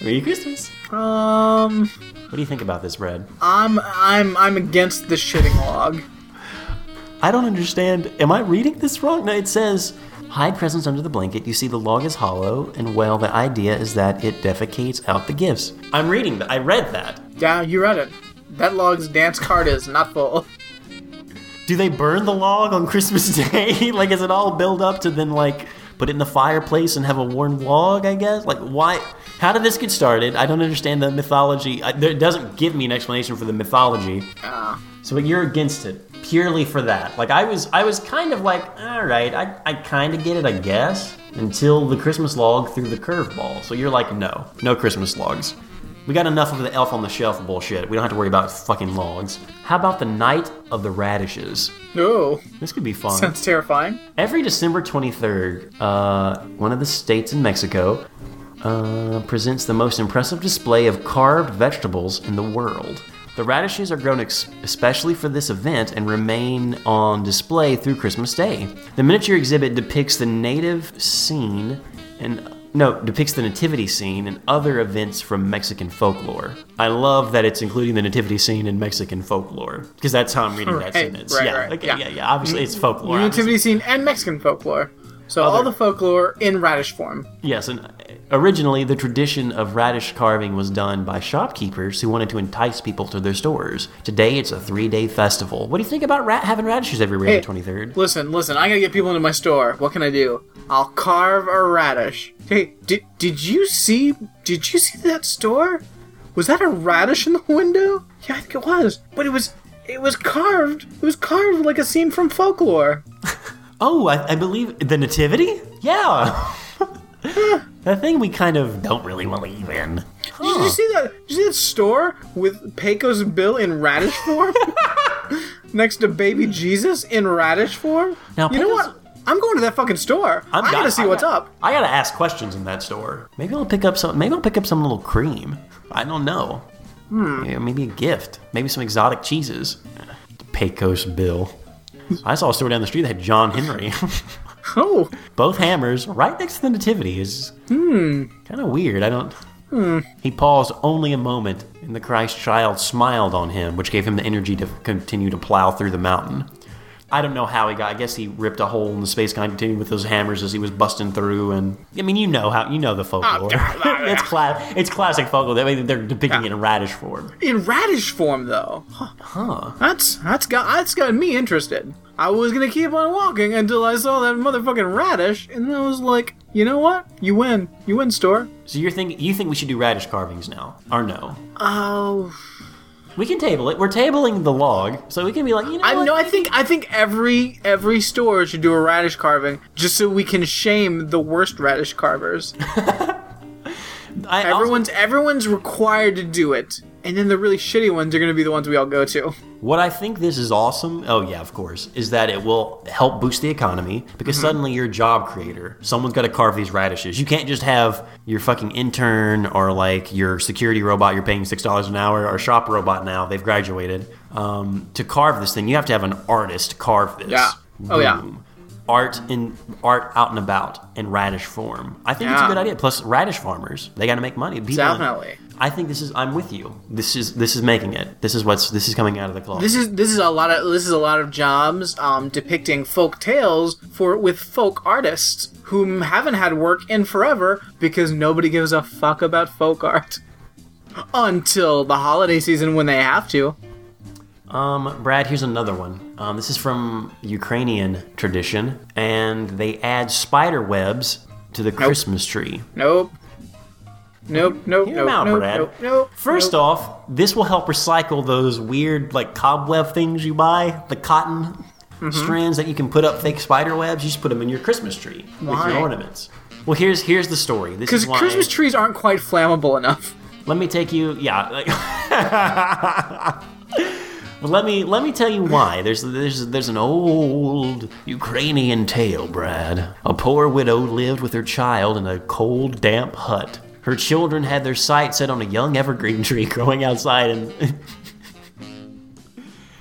Speaker 1: Merry Christmas!
Speaker 2: um,
Speaker 1: What do you think about this, Brad?
Speaker 2: I'm I'm I'm against the shitting log.
Speaker 1: I don't understand. Am I reading this wrong? No, it says hide presents under the blanket. You see, the log is hollow, and well, the idea is that it defecates out the gifts. I'm reading that. I read that.
Speaker 2: Yeah, you read it. That log's dance card is not full.
Speaker 1: Do they burn the log on Christmas Day? like, is it all build up to then like put it in the fireplace and have a warm log? I guess. Like, why? How did this get started? I don't understand the mythology. I, there, it doesn't give me an explanation for the mythology.
Speaker 2: Uh,
Speaker 1: So you're against it purely for that. Like I was, I was kind of like, all right, I, I kind of get it, I guess, until the Christmas log threw the curveball. So you're like, no, no Christmas logs. We got enough of the elf on the shelf bullshit. We don't have to worry about fucking logs. How about the night of the radishes?
Speaker 2: oh,
Speaker 1: This could be fun.
Speaker 2: sounds terrifying.
Speaker 1: Every December 23rd, uh, one of the states in Mexico uh, presents the most impressive display of carved vegetables in the world. The radishes are grown ex- especially for this event and remain on display through Christmas Day. The miniature exhibit depicts the native scene and no, depicts the nativity scene and other events from Mexican folklore. I love that it's including the nativity scene in Mexican folklore because that's how I'm reading that
Speaker 2: Right,
Speaker 1: sentence.
Speaker 2: right,
Speaker 1: yeah,
Speaker 2: right,
Speaker 1: okay,
Speaker 2: yeah.
Speaker 1: yeah. Obviously, it's folklore.
Speaker 2: The
Speaker 1: obviously.
Speaker 2: nativity scene and Mexican folklore. So all the folklore in radish form.
Speaker 1: Yes, and originally the tradition of radish carving was done by shopkeepers who wanted to entice people to their stores. Today it's a three day festival. What do you think about ra- having radishes everywhere
Speaker 2: Hey,
Speaker 1: on the 23rd?
Speaker 2: Listen, listen. I gotta get people into my store. What can I do? I'll carve a radish. Hey, did did you see? Did you see that store? Was that a radish in the window? Yeah, I think it was. But it was it was carved. It was carved like a scene from folklore.
Speaker 1: Oh, I, I believe the Nativity? Yeah. that thing we kind of don't really believe in.
Speaker 2: Did you see that? Did you see that store with Pecos Bill in radish form? Next to baby Jesus in radish form?
Speaker 1: Now,
Speaker 2: you know what? I'm going to that fucking store. i
Speaker 1: I'm
Speaker 2: gotta
Speaker 1: got-
Speaker 2: see
Speaker 1: I
Speaker 2: what's
Speaker 1: got-
Speaker 2: up.
Speaker 1: I gotta ask questions in that store. Maybe I'll pick up some. Maybe I'll pick up some little cream. I don't know.
Speaker 2: Hmm.
Speaker 1: Yeah, maybe a gift. Maybe some exotic cheeses. Pecos Bill. I saw a store down the street that had John Henry.
Speaker 2: Oh,
Speaker 1: Both hammers right next to the nativity is
Speaker 2: Hmm.
Speaker 1: kind of weird. I don't. Hmm. He paused only a moment, and the Christ child smiled on him, which gave him the energy to continue to plow through the mountain. I don't know how he got. I guess he ripped a hole in the space continuum with those hammers as he was busting through. And I mean, you know how you know the folklore. Ah, it's cla- It's classic folklore. I mean, they're depicting it in radish form.
Speaker 2: in radish form though.
Speaker 1: Huh?
Speaker 2: That's that's got that's got me interested. I was gonna keep on walking until I saw that motherfucking radish, and then I was like, you know what? You win. You win, store.
Speaker 1: So you're thinking you think we should do radish carvings now, or no?
Speaker 2: Oh,
Speaker 1: We can table it. We're tabling the log, so we can be like, you know,
Speaker 2: I
Speaker 1: what?
Speaker 2: know. I think I think every every store should do a radish carving just so we can shame the worst radish carvers.
Speaker 1: I also-
Speaker 2: Everyone's everyone's required to do it, and then the really shitty ones are gonna be the ones we all go to.
Speaker 1: What I think this is awesome, oh yeah, of course, is that it will help boost the economy because suddenly you're a job creator. Someone's got to carve these radishes. You can't just have your fucking intern or like your security robot you're paying $6 an hour or shop robot now, they've graduated, um, to carve this thing. You have to have an artist carve this.
Speaker 2: Yeah. Oh, yeah.
Speaker 1: Art in art out and about in radish form. I think it's a good idea. Plus, radish farmers they got to make money. People,
Speaker 2: Definitely.
Speaker 1: I think this is. I'm with you. This is this is making it. This is what's this is coming out of the closet.
Speaker 2: This is this is a lot of this is a lot of jobs um, depicting folk tales for with folk artists whom haven't had work in forever because nobody gives a fuck about folk art until the holiday season when they have to.
Speaker 1: Um, Brad, here's another one. Um, this is from Ukrainian tradition, and they add spider webs to the Christmas tree.
Speaker 2: Nope. Nope. Nope.
Speaker 1: Hear
Speaker 2: Nope.
Speaker 1: out,
Speaker 2: nope,
Speaker 1: Brad.
Speaker 2: nope. Nope.
Speaker 1: First
Speaker 2: nope.
Speaker 1: off, this will help recycle those weird, like, cobweb things you buy, the cotton
Speaker 2: Mm-hmm.
Speaker 1: strands that you can put up fake spider webs. You just put them in your Christmas tree with your ornaments. Well, here's here's the story. This
Speaker 2: because
Speaker 1: is why.
Speaker 2: Christmas trees aren't quite flammable enough.
Speaker 1: Let me take you. Yeah. Like, well, let me let me tell you why. There's there's there's an old Ukrainian tale, Brad. A poor widow lived with her child in a cold, damp hut. Her children had their sights set on a young evergreen tree growing outside, and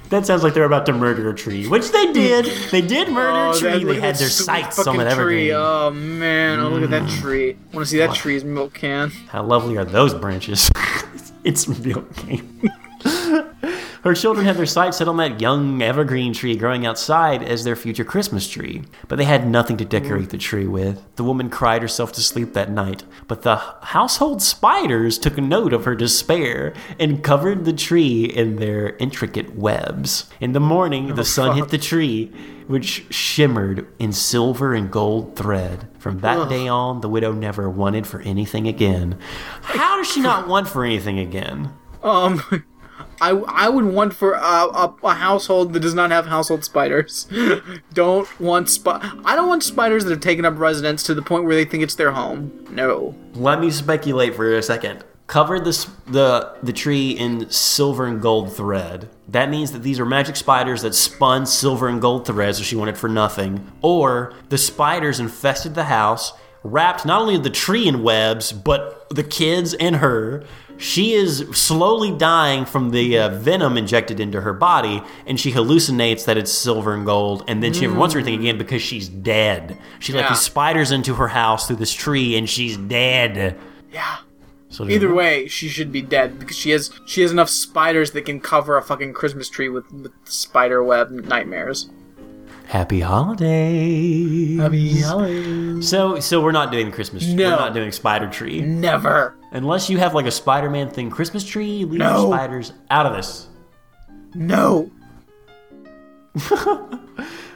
Speaker 1: that sounds like they're about to murder a tree, which they did. They did murder a oh,
Speaker 2: tree.
Speaker 1: They had their sights on an evergreen.
Speaker 2: tree. Oh man! Oh look at that mm. tree. I Want to see that tree's milk can?
Speaker 1: How lovely are those branches? it's milk cane. Her children had their sights set on that young evergreen tree growing outside as their future Christmas tree, but they had nothing to decorate the tree with. The woman cried herself to sleep that night, but the household spiders took note of her despair and covered the tree in their intricate webs. In the morning, the sun hit the tree, which shimmered in silver and gold thread. From that day on, the widow never wanted for anything again. How does she not want for anything again?
Speaker 2: Um, I I would want for a, a, a household that does not have household spiders. don't want spi- I don't want spiders that have taken up residence to the point where they think it's their home. No.
Speaker 1: Let me speculate for a second. Covered this, the the tree in silver and gold thread. That means that these are magic spiders that spun silver and gold threads so she wanted for nothing. Or the spiders infested the house, wrapped not only the tree in webs, but the kids and her. She is slowly dying from the uh, venom injected into her body, and she hallucinates that it's silver and gold, and then she never wants anything again because she's dead. She let
Speaker 2: Yeah.
Speaker 1: these spiders into her house through this tree, and she's dead.
Speaker 2: Yeah.
Speaker 1: So
Speaker 2: Either way, she should be dead because she has she has enough spiders that can cover a fucking Christmas tree with, with spider web nightmares.
Speaker 1: Happy holidays.
Speaker 2: Happy holidays.
Speaker 1: So, so we're not doing Christmas.
Speaker 2: No.
Speaker 1: We're not doing spider tree
Speaker 2: Never.
Speaker 1: Unless you have like a Spider-Man thing Christmas tree. Leave
Speaker 2: No.
Speaker 1: spiders out of this.
Speaker 2: No.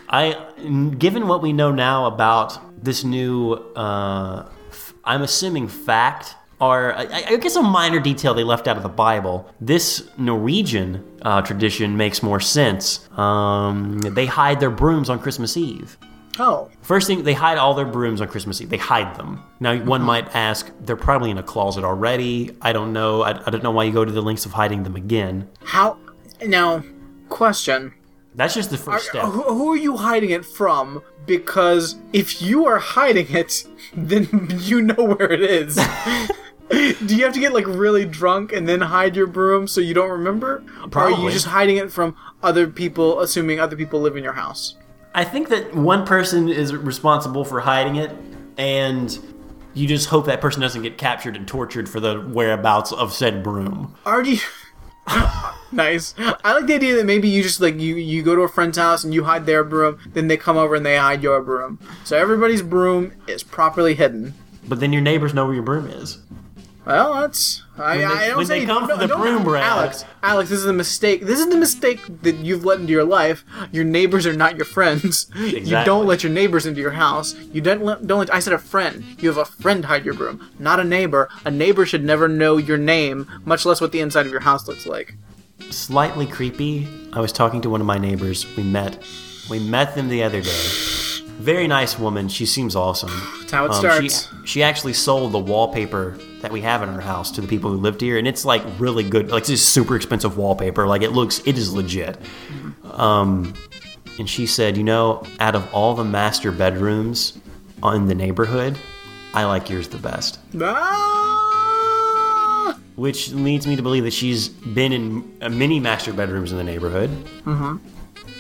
Speaker 1: I, given what we know now about this new, uh, f- I'm assuming fact, or I, I guess a minor detail they left out of the Bible. This Norwegian uh, tradition makes more sense. Um, they hide their brooms on Christmas Eve.
Speaker 2: Oh.
Speaker 1: First thing, they hide all their brooms on Christmas Eve. They hide them. Now, one
Speaker 2: Mm-hmm.
Speaker 1: might ask, they're probably in a closet already. I don't know. I, I don't know why you go to the lengths of hiding them again.
Speaker 2: How? Now, question.
Speaker 1: That's just the first step.
Speaker 2: Who, who are you hiding it from? Because if you are hiding it, then you know where it is. Do you have to get like really drunk and then hide your broom so you don't remember? Or are you just hiding it from other people, assuming other people live in your house?
Speaker 1: I think that one person is responsible for hiding it, and you just hope that person doesn't get captured and tortured for the whereabouts of said broom.
Speaker 2: Are you? nice. I like the idea that maybe you just like you you go to a friend's house and you hide their broom, then they come over and they hide your broom. So everybody's broom is properly hidden.
Speaker 1: But then your neighbors know where your broom is.
Speaker 2: Well, that's I,
Speaker 1: When they-
Speaker 2: I don't
Speaker 1: when
Speaker 2: say
Speaker 1: they come
Speaker 2: no,
Speaker 1: for the broom, Brad.
Speaker 2: Alex, Alex, this is a mistake. This is the mistake that you've let into your life. Your neighbors are not your friends.
Speaker 1: Exactly.
Speaker 2: You don't let your neighbors into your house. You don't let, don't let. I said a friend. You have a friend hide your broom, not a neighbor. A neighbor should never know your name, much less what the inside of your house looks like.
Speaker 1: Slightly creepy. I was talking to one of my neighbors. We met. We met them the other day. Very nice woman. She seems awesome.
Speaker 2: That's how it
Speaker 1: Um,
Speaker 2: starts.
Speaker 1: She, she actually sold the wallpaper that we have in our house to the people who lived here, and it's like really good. Like it's super expensive wallpaper. Like it looks, it is legit. Um, and she said, you know, out of all the master bedrooms in the neighborhood, I like yours the best.
Speaker 2: Ah!
Speaker 1: Which leads me to believe that she's been in uh, many master bedrooms in the neighborhood. Mm-hmm.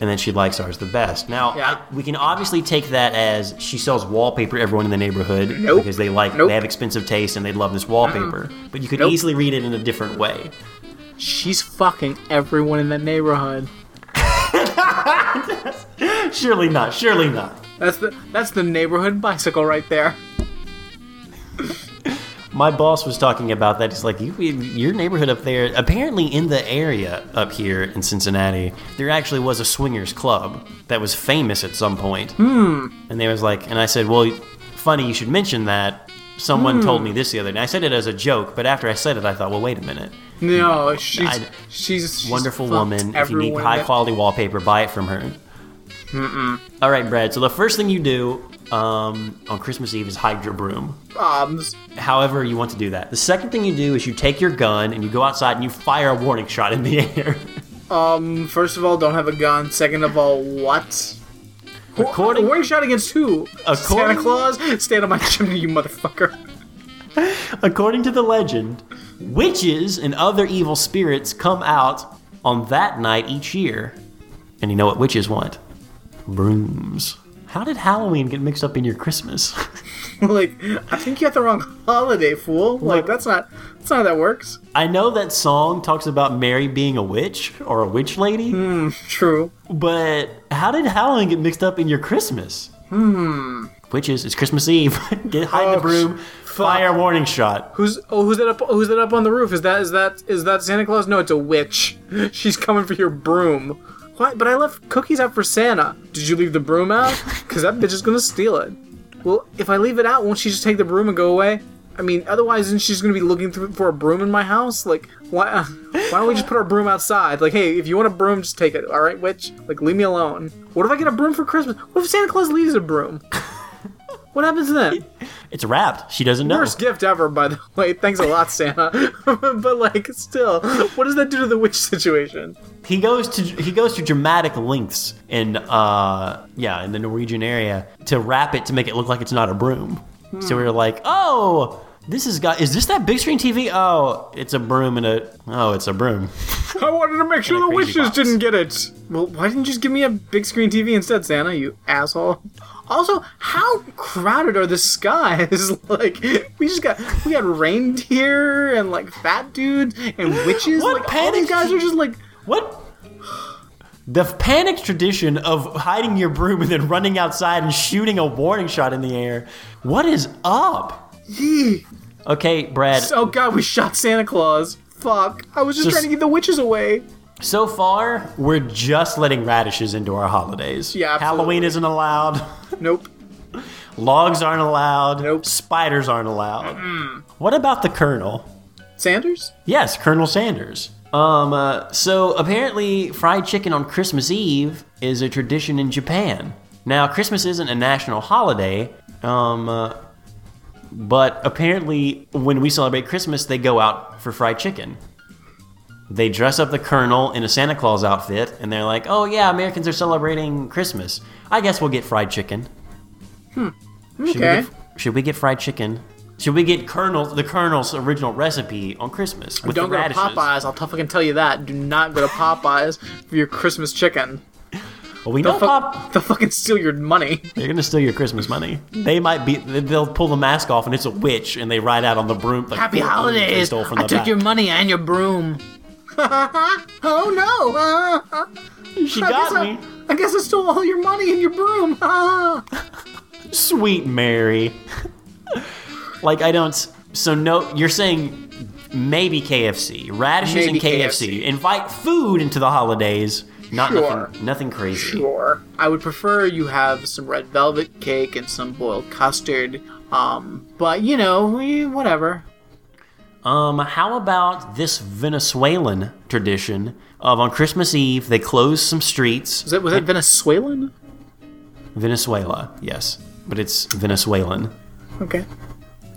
Speaker 1: And then she likes ours the best. Now,
Speaker 2: Yeah.
Speaker 1: I- we can obviously take that as she sells wallpaper to everyone in the neighborhood
Speaker 2: Nope.
Speaker 1: because they like
Speaker 2: Nope.
Speaker 1: they have expensive taste and they love this wallpaper. But you could
Speaker 2: Nope.
Speaker 1: easily read it in a different way.
Speaker 2: She's fucking everyone in that neighborhood.
Speaker 1: Surely not. Surely not.
Speaker 2: That's the that's the neighborhood bicycle right there.
Speaker 1: My boss was talking about that. He's like, you, your neighborhood up there, apparently in the area up here in Cincinnati, there actually was a swingers club that was famous at some point. Hmm. And they was like, and I said, well, funny you should mention that. Someone told me this the other day. I said it as a joke, but after I said it, I thought, well, wait a minute.
Speaker 2: No, she's
Speaker 1: I-
Speaker 2: she's, she's
Speaker 1: Wonderful woman. If you need high quality wallpaper, buy it from her. Mm-mm. All right, Brad. So the first thing you do um, on Christmas Eve is hide your broom.
Speaker 2: bombs.
Speaker 1: however you want to do that. The second thing you do is you take your gun and you go outside and you fire a warning shot in the air.
Speaker 2: Um, first of all, don't have a gun. Second of all, what?
Speaker 1: According-
Speaker 2: a warning shot against who? Santa Claus? Stand on my chimney, you motherfucker.
Speaker 1: According to the legend, witches and other evil spirits come out on that night each year. And you know what witches want? Brooms. How did Halloween get mixed up in your Christmas?
Speaker 2: like, I think you got the wrong holiday, fool. Like, that's not that's not how that works.
Speaker 1: I know that song talks about Mary being a witch or a witch lady,
Speaker 2: True.
Speaker 1: but how did Halloween get mixed up in your Christmas? Hmm. Witches, it's Christmas Eve. get hide the
Speaker 2: Oh,
Speaker 1: broom, fire warning shot.
Speaker 2: Who's oh who's that up who's that up on the roof? Is that is that is that Santa Claus? No, it's a witch. She's coming for your broom. What? But I left cookies out for Santa. Did you leave the broom out? Cause that bitch is gonna steal it. Well, if I leave it out, won't she just take the broom and go away? I mean, otherwise, isn't she just gonna be looking through for a broom in my house? Like, why? Uh, why don't we just put our broom outside? Like, hey, if you want a broom, just take it. All right, witch. Like, leave me alone. What if I get a broom for Christmas? What if Santa Claus leaves a broom? What happens then?
Speaker 1: It's wrapped. She doesn't know.
Speaker 2: Worst gift ever, by the way. Thanks a lot, Santa. but like, still, what does that do to the witch situation?
Speaker 1: He goes to he goes to dramatic lengths in uh yeah in the Norwegian area to wrap it to make it look like it's not a broom. So we were like, oh, this is got is this that big screen TV? Oh, it's a broom and a oh, it's a broom.
Speaker 2: I wanted to make sure the witches
Speaker 1: box.
Speaker 2: didn't get it. Well, why didn't you just give me a big screen TV instead, Santa? You asshole. Also, how crowded are the skies? like, we just got we got reindeer and like fat dudes and witches.
Speaker 1: What
Speaker 2: like, all
Speaker 1: panic-
Speaker 2: these guys are just like.
Speaker 1: What? The panic tradition of hiding your broom and then running outside and shooting a warning shot in the air. What is up?
Speaker 2: Yee.
Speaker 1: Okay, Brad.
Speaker 2: Oh god, we shot Santa Claus. Fuck. I was just,
Speaker 1: Just-
Speaker 2: trying to get the witches away.
Speaker 1: So far, we're just letting radishes into our holidays.
Speaker 2: Yeah, absolutely.
Speaker 1: Halloween isn't allowed.
Speaker 2: Nope.
Speaker 1: Logs aren't allowed.
Speaker 2: Nope.
Speaker 1: Spiders aren't allowed. What about the Colonel?
Speaker 2: Sanders?
Speaker 1: Yes, Colonel Sanders. Um, uh, so apparently, fried chicken on Christmas Eve is a tradition in Japan. Now, Christmas isn't a national holiday, um, uh, but apparently, when we celebrate Christmas, they go out for fried chicken. They dress up the colonel in a Santa Claus outfit, and they're like, "Oh yeah, Americans are celebrating Christmas. I guess we'll get fried chicken." Hmm. Should we
Speaker 2: Okay.
Speaker 1: get, should we get fried chicken? Should we get Colonel the Colonel's original recipe on Christmas with
Speaker 2: Don't
Speaker 1: the
Speaker 2: go to? Popeyes. I'll fucking tell you that. Do not go to Popeyes for your Christmas chicken.
Speaker 1: Well, we
Speaker 2: They'll,
Speaker 1: know
Speaker 2: fu-
Speaker 1: Pop.
Speaker 2: they'll fucking steal your money.
Speaker 1: They're gonna steal your Christmas money. They might be. They'll pull the mask off, and it's a witch, and they ride out on the broom. Like,
Speaker 2: Happy
Speaker 1: "Ooh, They
Speaker 2: holidays!
Speaker 1: stole from
Speaker 2: I took
Speaker 1: back."
Speaker 2: your money and your broom. oh no!
Speaker 1: She
Speaker 2: I
Speaker 1: got
Speaker 2: guess
Speaker 1: me.
Speaker 2: I, I guess I stole all your money and your broom.
Speaker 1: Sweet Mary. like I don't. So no, you're saying maybe KFC, radishes
Speaker 2: Maybe
Speaker 1: and KFC.
Speaker 2: KFC.
Speaker 1: Invite food into the holidays. Not
Speaker 2: Sure.
Speaker 1: nothing. Nothing crazy.
Speaker 2: Sure. I would prefer you have some red velvet cake and some boiled custard. Um, but you know, we- whatever.
Speaker 1: Um, how about this Venezuelan tradition of on Christmas Eve they close some streets.
Speaker 2: Was that, was it Venezuelan?
Speaker 1: Venezuela, yes, but it's Venezuelan.
Speaker 2: Okay,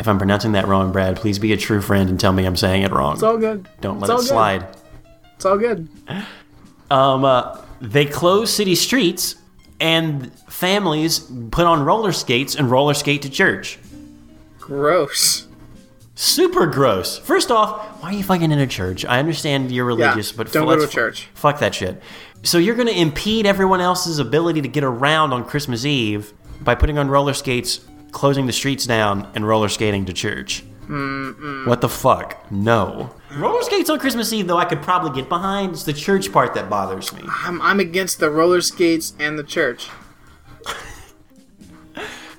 Speaker 1: If I'm pronouncing that wrong, Brad, please be a true friend and tell me I'm saying it wrong.
Speaker 2: it's all good.
Speaker 1: Don't let it
Speaker 2: good.
Speaker 1: slide.
Speaker 2: It's all good.
Speaker 1: Um, uh, they close city streets, and families put on roller skates and roller skate to church.
Speaker 2: Gross.
Speaker 1: Super gross. First off, why are you fucking in a church? I understand you're religious, but
Speaker 2: don't go to a church.
Speaker 1: Fuck that shit. So you're going to impede everyone else's ability to get around on Christmas Eve by putting on roller skates, closing the streets down, and roller skating to church. What the fuck? No. Roller skates on Christmas Eve, though, I could probably get behind. It's the church part that bothers me.
Speaker 2: I'm I'm against the roller skates and the church.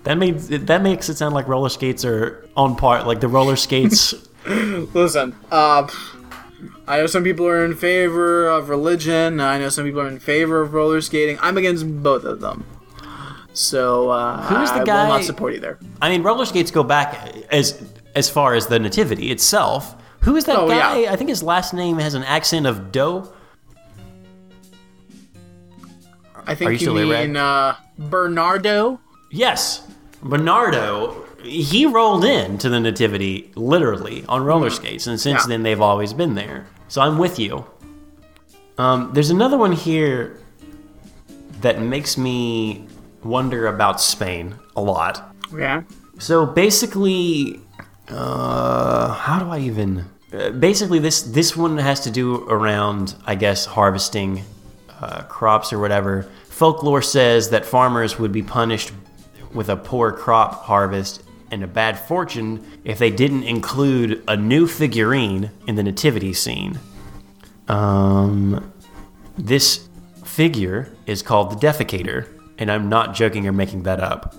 Speaker 1: That makes that makes it sound like roller skates are on part. Like the roller skates.
Speaker 2: Listen, uh, I know some people are in favor of religion. I know some people are in favor of roller skating. I'm against both of them. So uh,
Speaker 1: Who's the
Speaker 2: I
Speaker 1: guy-
Speaker 2: will not support either.
Speaker 1: I mean, roller skates go back as as far as the nativity itself. Who is that
Speaker 2: Oh,
Speaker 1: guy?
Speaker 2: yeah.
Speaker 1: I think his last name has an accent of dough.
Speaker 2: I think
Speaker 1: Are you
Speaker 2: you mean uh, Bernardo.
Speaker 1: Yes, Bernardo. He rolled in to the nativity literally on roller skates, and since.
Speaker 2: Yeah.
Speaker 1: then they've always been there. So I'm with you. Um, there's another one here that makes me wonder about Spain a lot.
Speaker 2: Yeah.
Speaker 1: So basically, uh, how do I even? Uh, basically, this this one has to do around, I guess, harvesting uh, crops or whatever. Folklore says that farmers would be punished with a poor crop harvest and a bad fortune if they didn't include a new figurine in the nativity scene. Um, this figure is called the Defecator, and I'm not joking or making that up.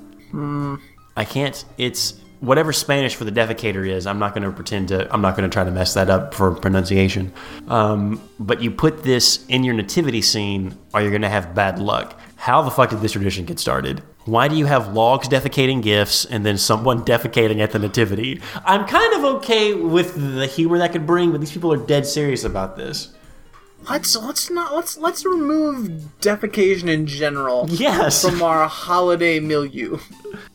Speaker 1: I can't. It's whatever Spanish for the defecator is. I'm not going to pretend to. I'm not going to try to mess that up for pronunciation. Um, but you put this in your nativity scene, or you're going to have bad luck. How the fuck did this tradition get started? Why do you have logs defecating gifts and then someone defecating at the nativity? I'm kind of okay with the humor that could bring, but these people are dead serious about this.
Speaker 2: Let's let's not let's let's remove defecation in general
Speaker 1: Yes.
Speaker 2: from our holiday milieu.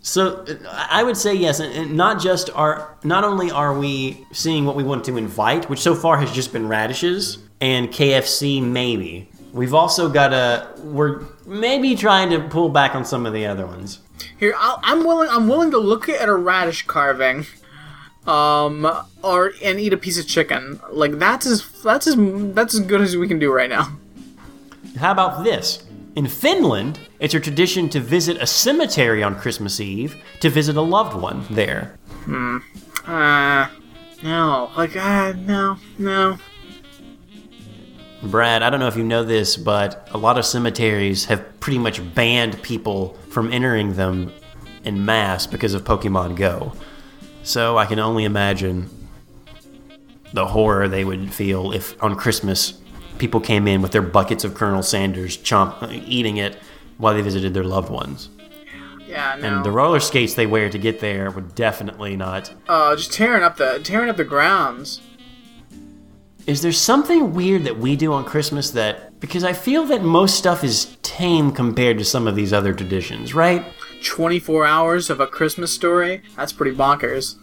Speaker 1: So I would say yes, and not just are not only are we seeing what we want to invite, which so far has just been radishes and KFC maybe. We've also got a we're maybe trying to pull back on some of the other ones.
Speaker 2: Here, I'll, I'm willing. I'm willing to look at a radish carving, um, or and eat a piece of chicken. Like that's as that's as that's as good as we can do right now.
Speaker 1: How about this? In Finland, it's a tradition to visit a cemetery on Christmas Eve to visit a loved one there. Hmm.
Speaker 2: Uh, no, like uh, no, no.
Speaker 1: Brad, I don't know if you know this, but a lot of cemeteries have pretty much banned people from entering them in mass because of Pokemon Go. So I can only imagine the horror they would feel if on Christmas people came in with their buckets of Colonel Sanders, chomp, eating it while they visited their loved ones.
Speaker 2: Yeah, no.
Speaker 1: And the roller skates they wear to get there would definitely not.
Speaker 2: uh, just tearing up the tearing up the grounds.
Speaker 1: Is there something weird that we do on Christmas that because I feel that most stuff is tame compared to some of these other traditions, right?
Speaker 2: 24 hours of a Christmas story. That's pretty bonkers.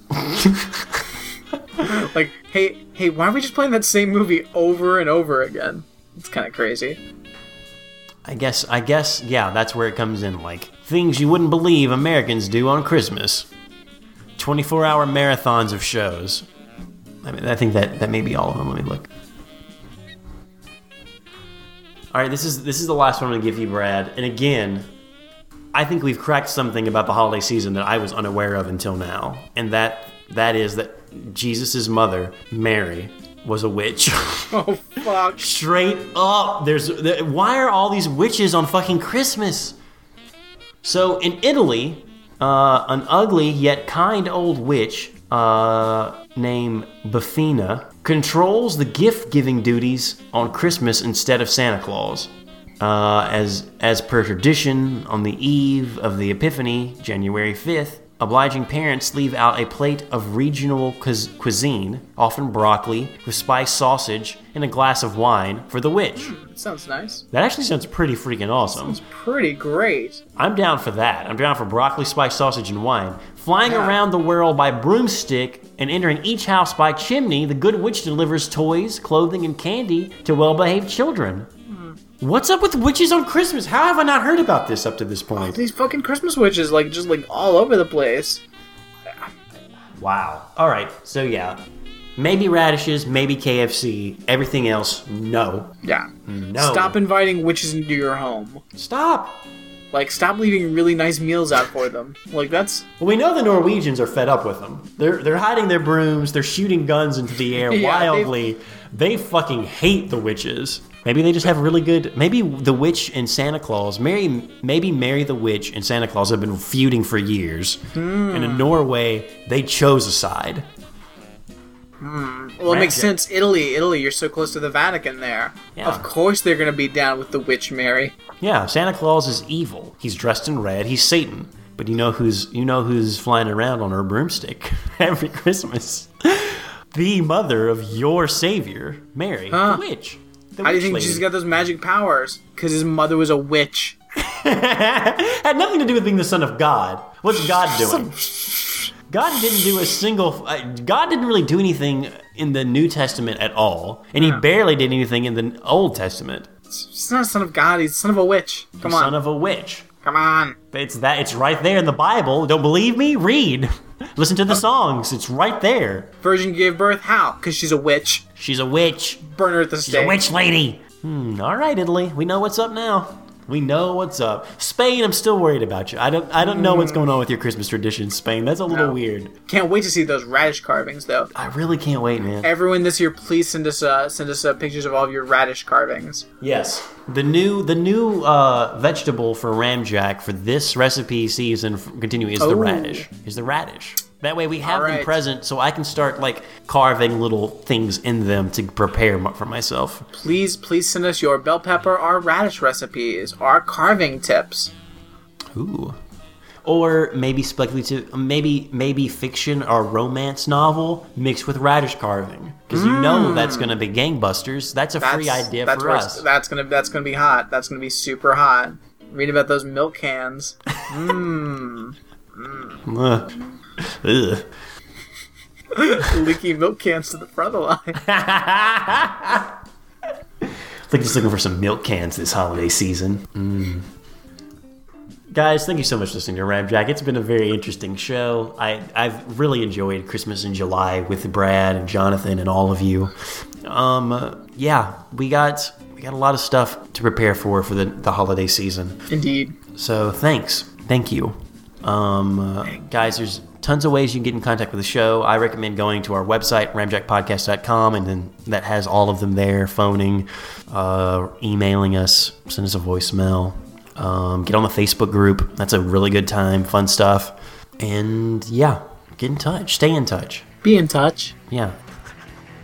Speaker 2: like, hey, hey, why are we just playing that same movie over and over again? It's kind of crazy.
Speaker 1: I guess, I guess, yeah, that's where it comes in. Like things you wouldn't believe Americans do on Christmas. 24 hour marathons of shows. I mean, I think that that may be all of them. Let me look. All right, this is this is the last one I'm gonna give you, Brad. And again, I think we've cracked something about the holiday season that I was unaware of until now, and that that is that Jesus' mother, Mary, was a witch.
Speaker 2: Oh fuck!
Speaker 1: Straight up, there's there, why are all these witches on fucking Christmas? So in Italy, uh, an ugly yet kind old witch uh, named Befana controls the gift-giving duties on Christmas instead of Santa Claus. Uh, as as per tradition, on the eve of the Epiphany, January fifth, obliging parents leave out a plate of regional cuisine, often broccoli with spiced sausage and a glass of wine for the witch.
Speaker 2: Hmm, it sounds nice.
Speaker 1: That actually sounds pretty freaking awesome.
Speaker 2: It's pretty great.
Speaker 1: I'm down for that. I'm down for broccoli, spiced sausage, and wine. Flying
Speaker 2: Yeah.
Speaker 1: around the world by broomstick and entering each house by chimney, the good witch delivers toys, clothing, and candy to well behaved children. What's up with witches on Christmas? How have I not heard about this up to this point?
Speaker 2: These fucking Christmas witches, like, just like all over the place.
Speaker 1: Wow. All right. So yeah, maybe radishes, maybe KFC. Everything else, no.
Speaker 2: Yeah.
Speaker 1: No.
Speaker 2: Stop inviting witches into your home.
Speaker 1: Stop.
Speaker 2: Like, stop leaving really nice meals out for them. Like, that's
Speaker 1: Well, we know the Norwegians are fed up with them. They're they're hiding their brooms. They're shooting guns into the air
Speaker 2: Yeah,
Speaker 1: wildly. They fucking hate the witches. Maybe they just have really good. Maybe the witch and Santa Claus, Mary, maybe Mary the witch and Santa Claus have been feuding for years. And
Speaker 2: Hmm.
Speaker 1: in Norway, they chose a side.
Speaker 2: well, it makes sense. Italy, Italy, you're so close to the Vatican there.
Speaker 1: Yeah.
Speaker 2: Of course, they're gonna be down with the witch Mary.
Speaker 1: Yeah, Santa Claus is evil. He's dressed in red. He's Satan. But you know who's you know who's flying around on her broomstick every Christmas? The mother of your savior, Mary,
Speaker 2: Huh.
Speaker 1: the witch. The
Speaker 2: How do you think
Speaker 1: lady.
Speaker 2: she's got those magic powers? Because his mother was a witch.
Speaker 1: Had nothing to do with being the son of God. What's God doing? God didn't do a single. Uh, God didn't really do anything in the New Testament at all, and he barely did anything in the Old Testament.
Speaker 2: He's not a son of God. He's son of a witch. Come on.
Speaker 1: Son of a witch.
Speaker 2: Come on.
Speaker 1: It's that. It's right there in the Bible. Don't believe me? Read. Listen to the songs. It's right there.
Speaker 2: Virgin gave birth. How? Because she's a witch.
Speaker 1: She's a witch.
Speaker 2: Burn her at the
Speaker 1: She's
Speaker 2: stake.
Speaker 1: a witch lady. Hmm. All right, Italy. We know what's up now. We know what's up. Spain, I'm still worried about you. I don't. I don't know what's going on with your Christmas traditions, Spain. That's a little
Speaker 2: No.
Speaker 1: weird.
Speaker 2: Can't wait to see those radish carvings, though.
Speaker 1: I really can't wait, man.
Speaker 2: Everyone this year, please send us uh, send us uh, pictures of all of your radish carvings.
Speaker 1: Yes. The new the new uh, vegetable for Ramjack for this recipe season continuing is the
Speaker 2: Oh.
Speaker 1: radish. Is the radish. That way we have
Speaker 2: All
Speaker 1: them present, so I can start like carving little things in them to prepare m- for myself.
Speaker 2: Please, please send us your bell pepper or radish recipes or carving tips.
Speaker 1: Ooh. Or maybe speculative, maybe maybe fiction or romance novel mixed with radish carving, because you know mm. that's going to be gangbusters. That's a free idea
Speaker 2: that's
Speaker 1: for us.
Speaker 2: That's gonna that's gonna be hot. That's gonna be super hot. Read about those milk cans. Mmm.
Speaker 1: mmm. Ugh.
Speaker 2: Leaky milk cans to the front of the line.
Speaker 1: Like just looking for some milk cans this holiday season. Mm. Guys, thank you so much for listening to Ramjack. It's been a very interesting show. I, I've really enjoyed Christmas in July with Brad and Jonathan and all of you. Um, yeah, we got we got a lot of stuff to prepare for for the, the holiday season.
Speaker 2: Indeed.
Speaker 1: So thanks, thank you, um, uh, guys. There's tons of ways you can get in contact with the show. I recommend going to our website ramjackpodcast.com, and then that has all of them there. Phoning, uh, emailing us, send us a voicemail. Um, get on the Facebook group. That's a really good time, fun stuff. And yeah, get in touch. Stay in touch.
Speaker 2: Be in touch.
Speaker 1: Yeah.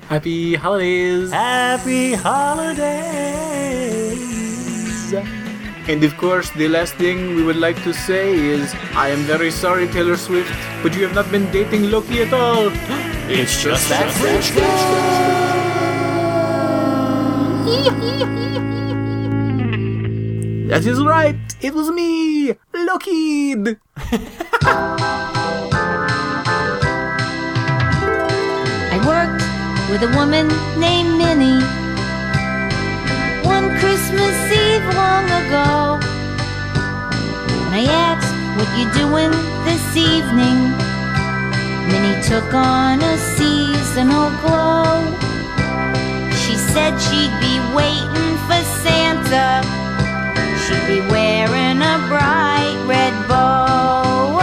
Speaker 2: Happy holidays.
Speaker 1: Happy holidays.
Speaker 2: And of course, the last thing we would like to say is I am very sorry, Taylor Swift, but you have not been dating Loki at all.
Speaker 1: It's just that French
Speaker 2: That is right. It was me, Loki.
Speaker 3: I worked with a woman named Minnie. Ago, and I asked, What you doing this evening? Minnie took on a seasonal glow. She said she'd be waiting for Santa. She'd be wearing a bright red bow.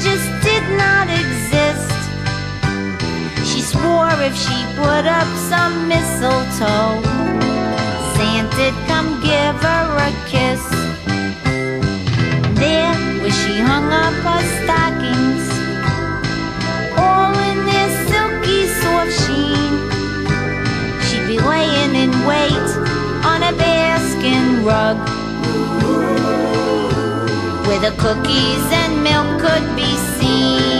Speaker 3: Just did not exist. She swore if she put up some mistletoe, Santa'd come give her a kiss. There, where she hung up her stockings, all in their silky soft sheen, she'd be laying in wait on a bearskin rug where the cookies and milk could be seen.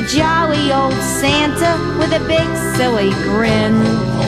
Speaker 3: A jolly old Santa with a big silly grin.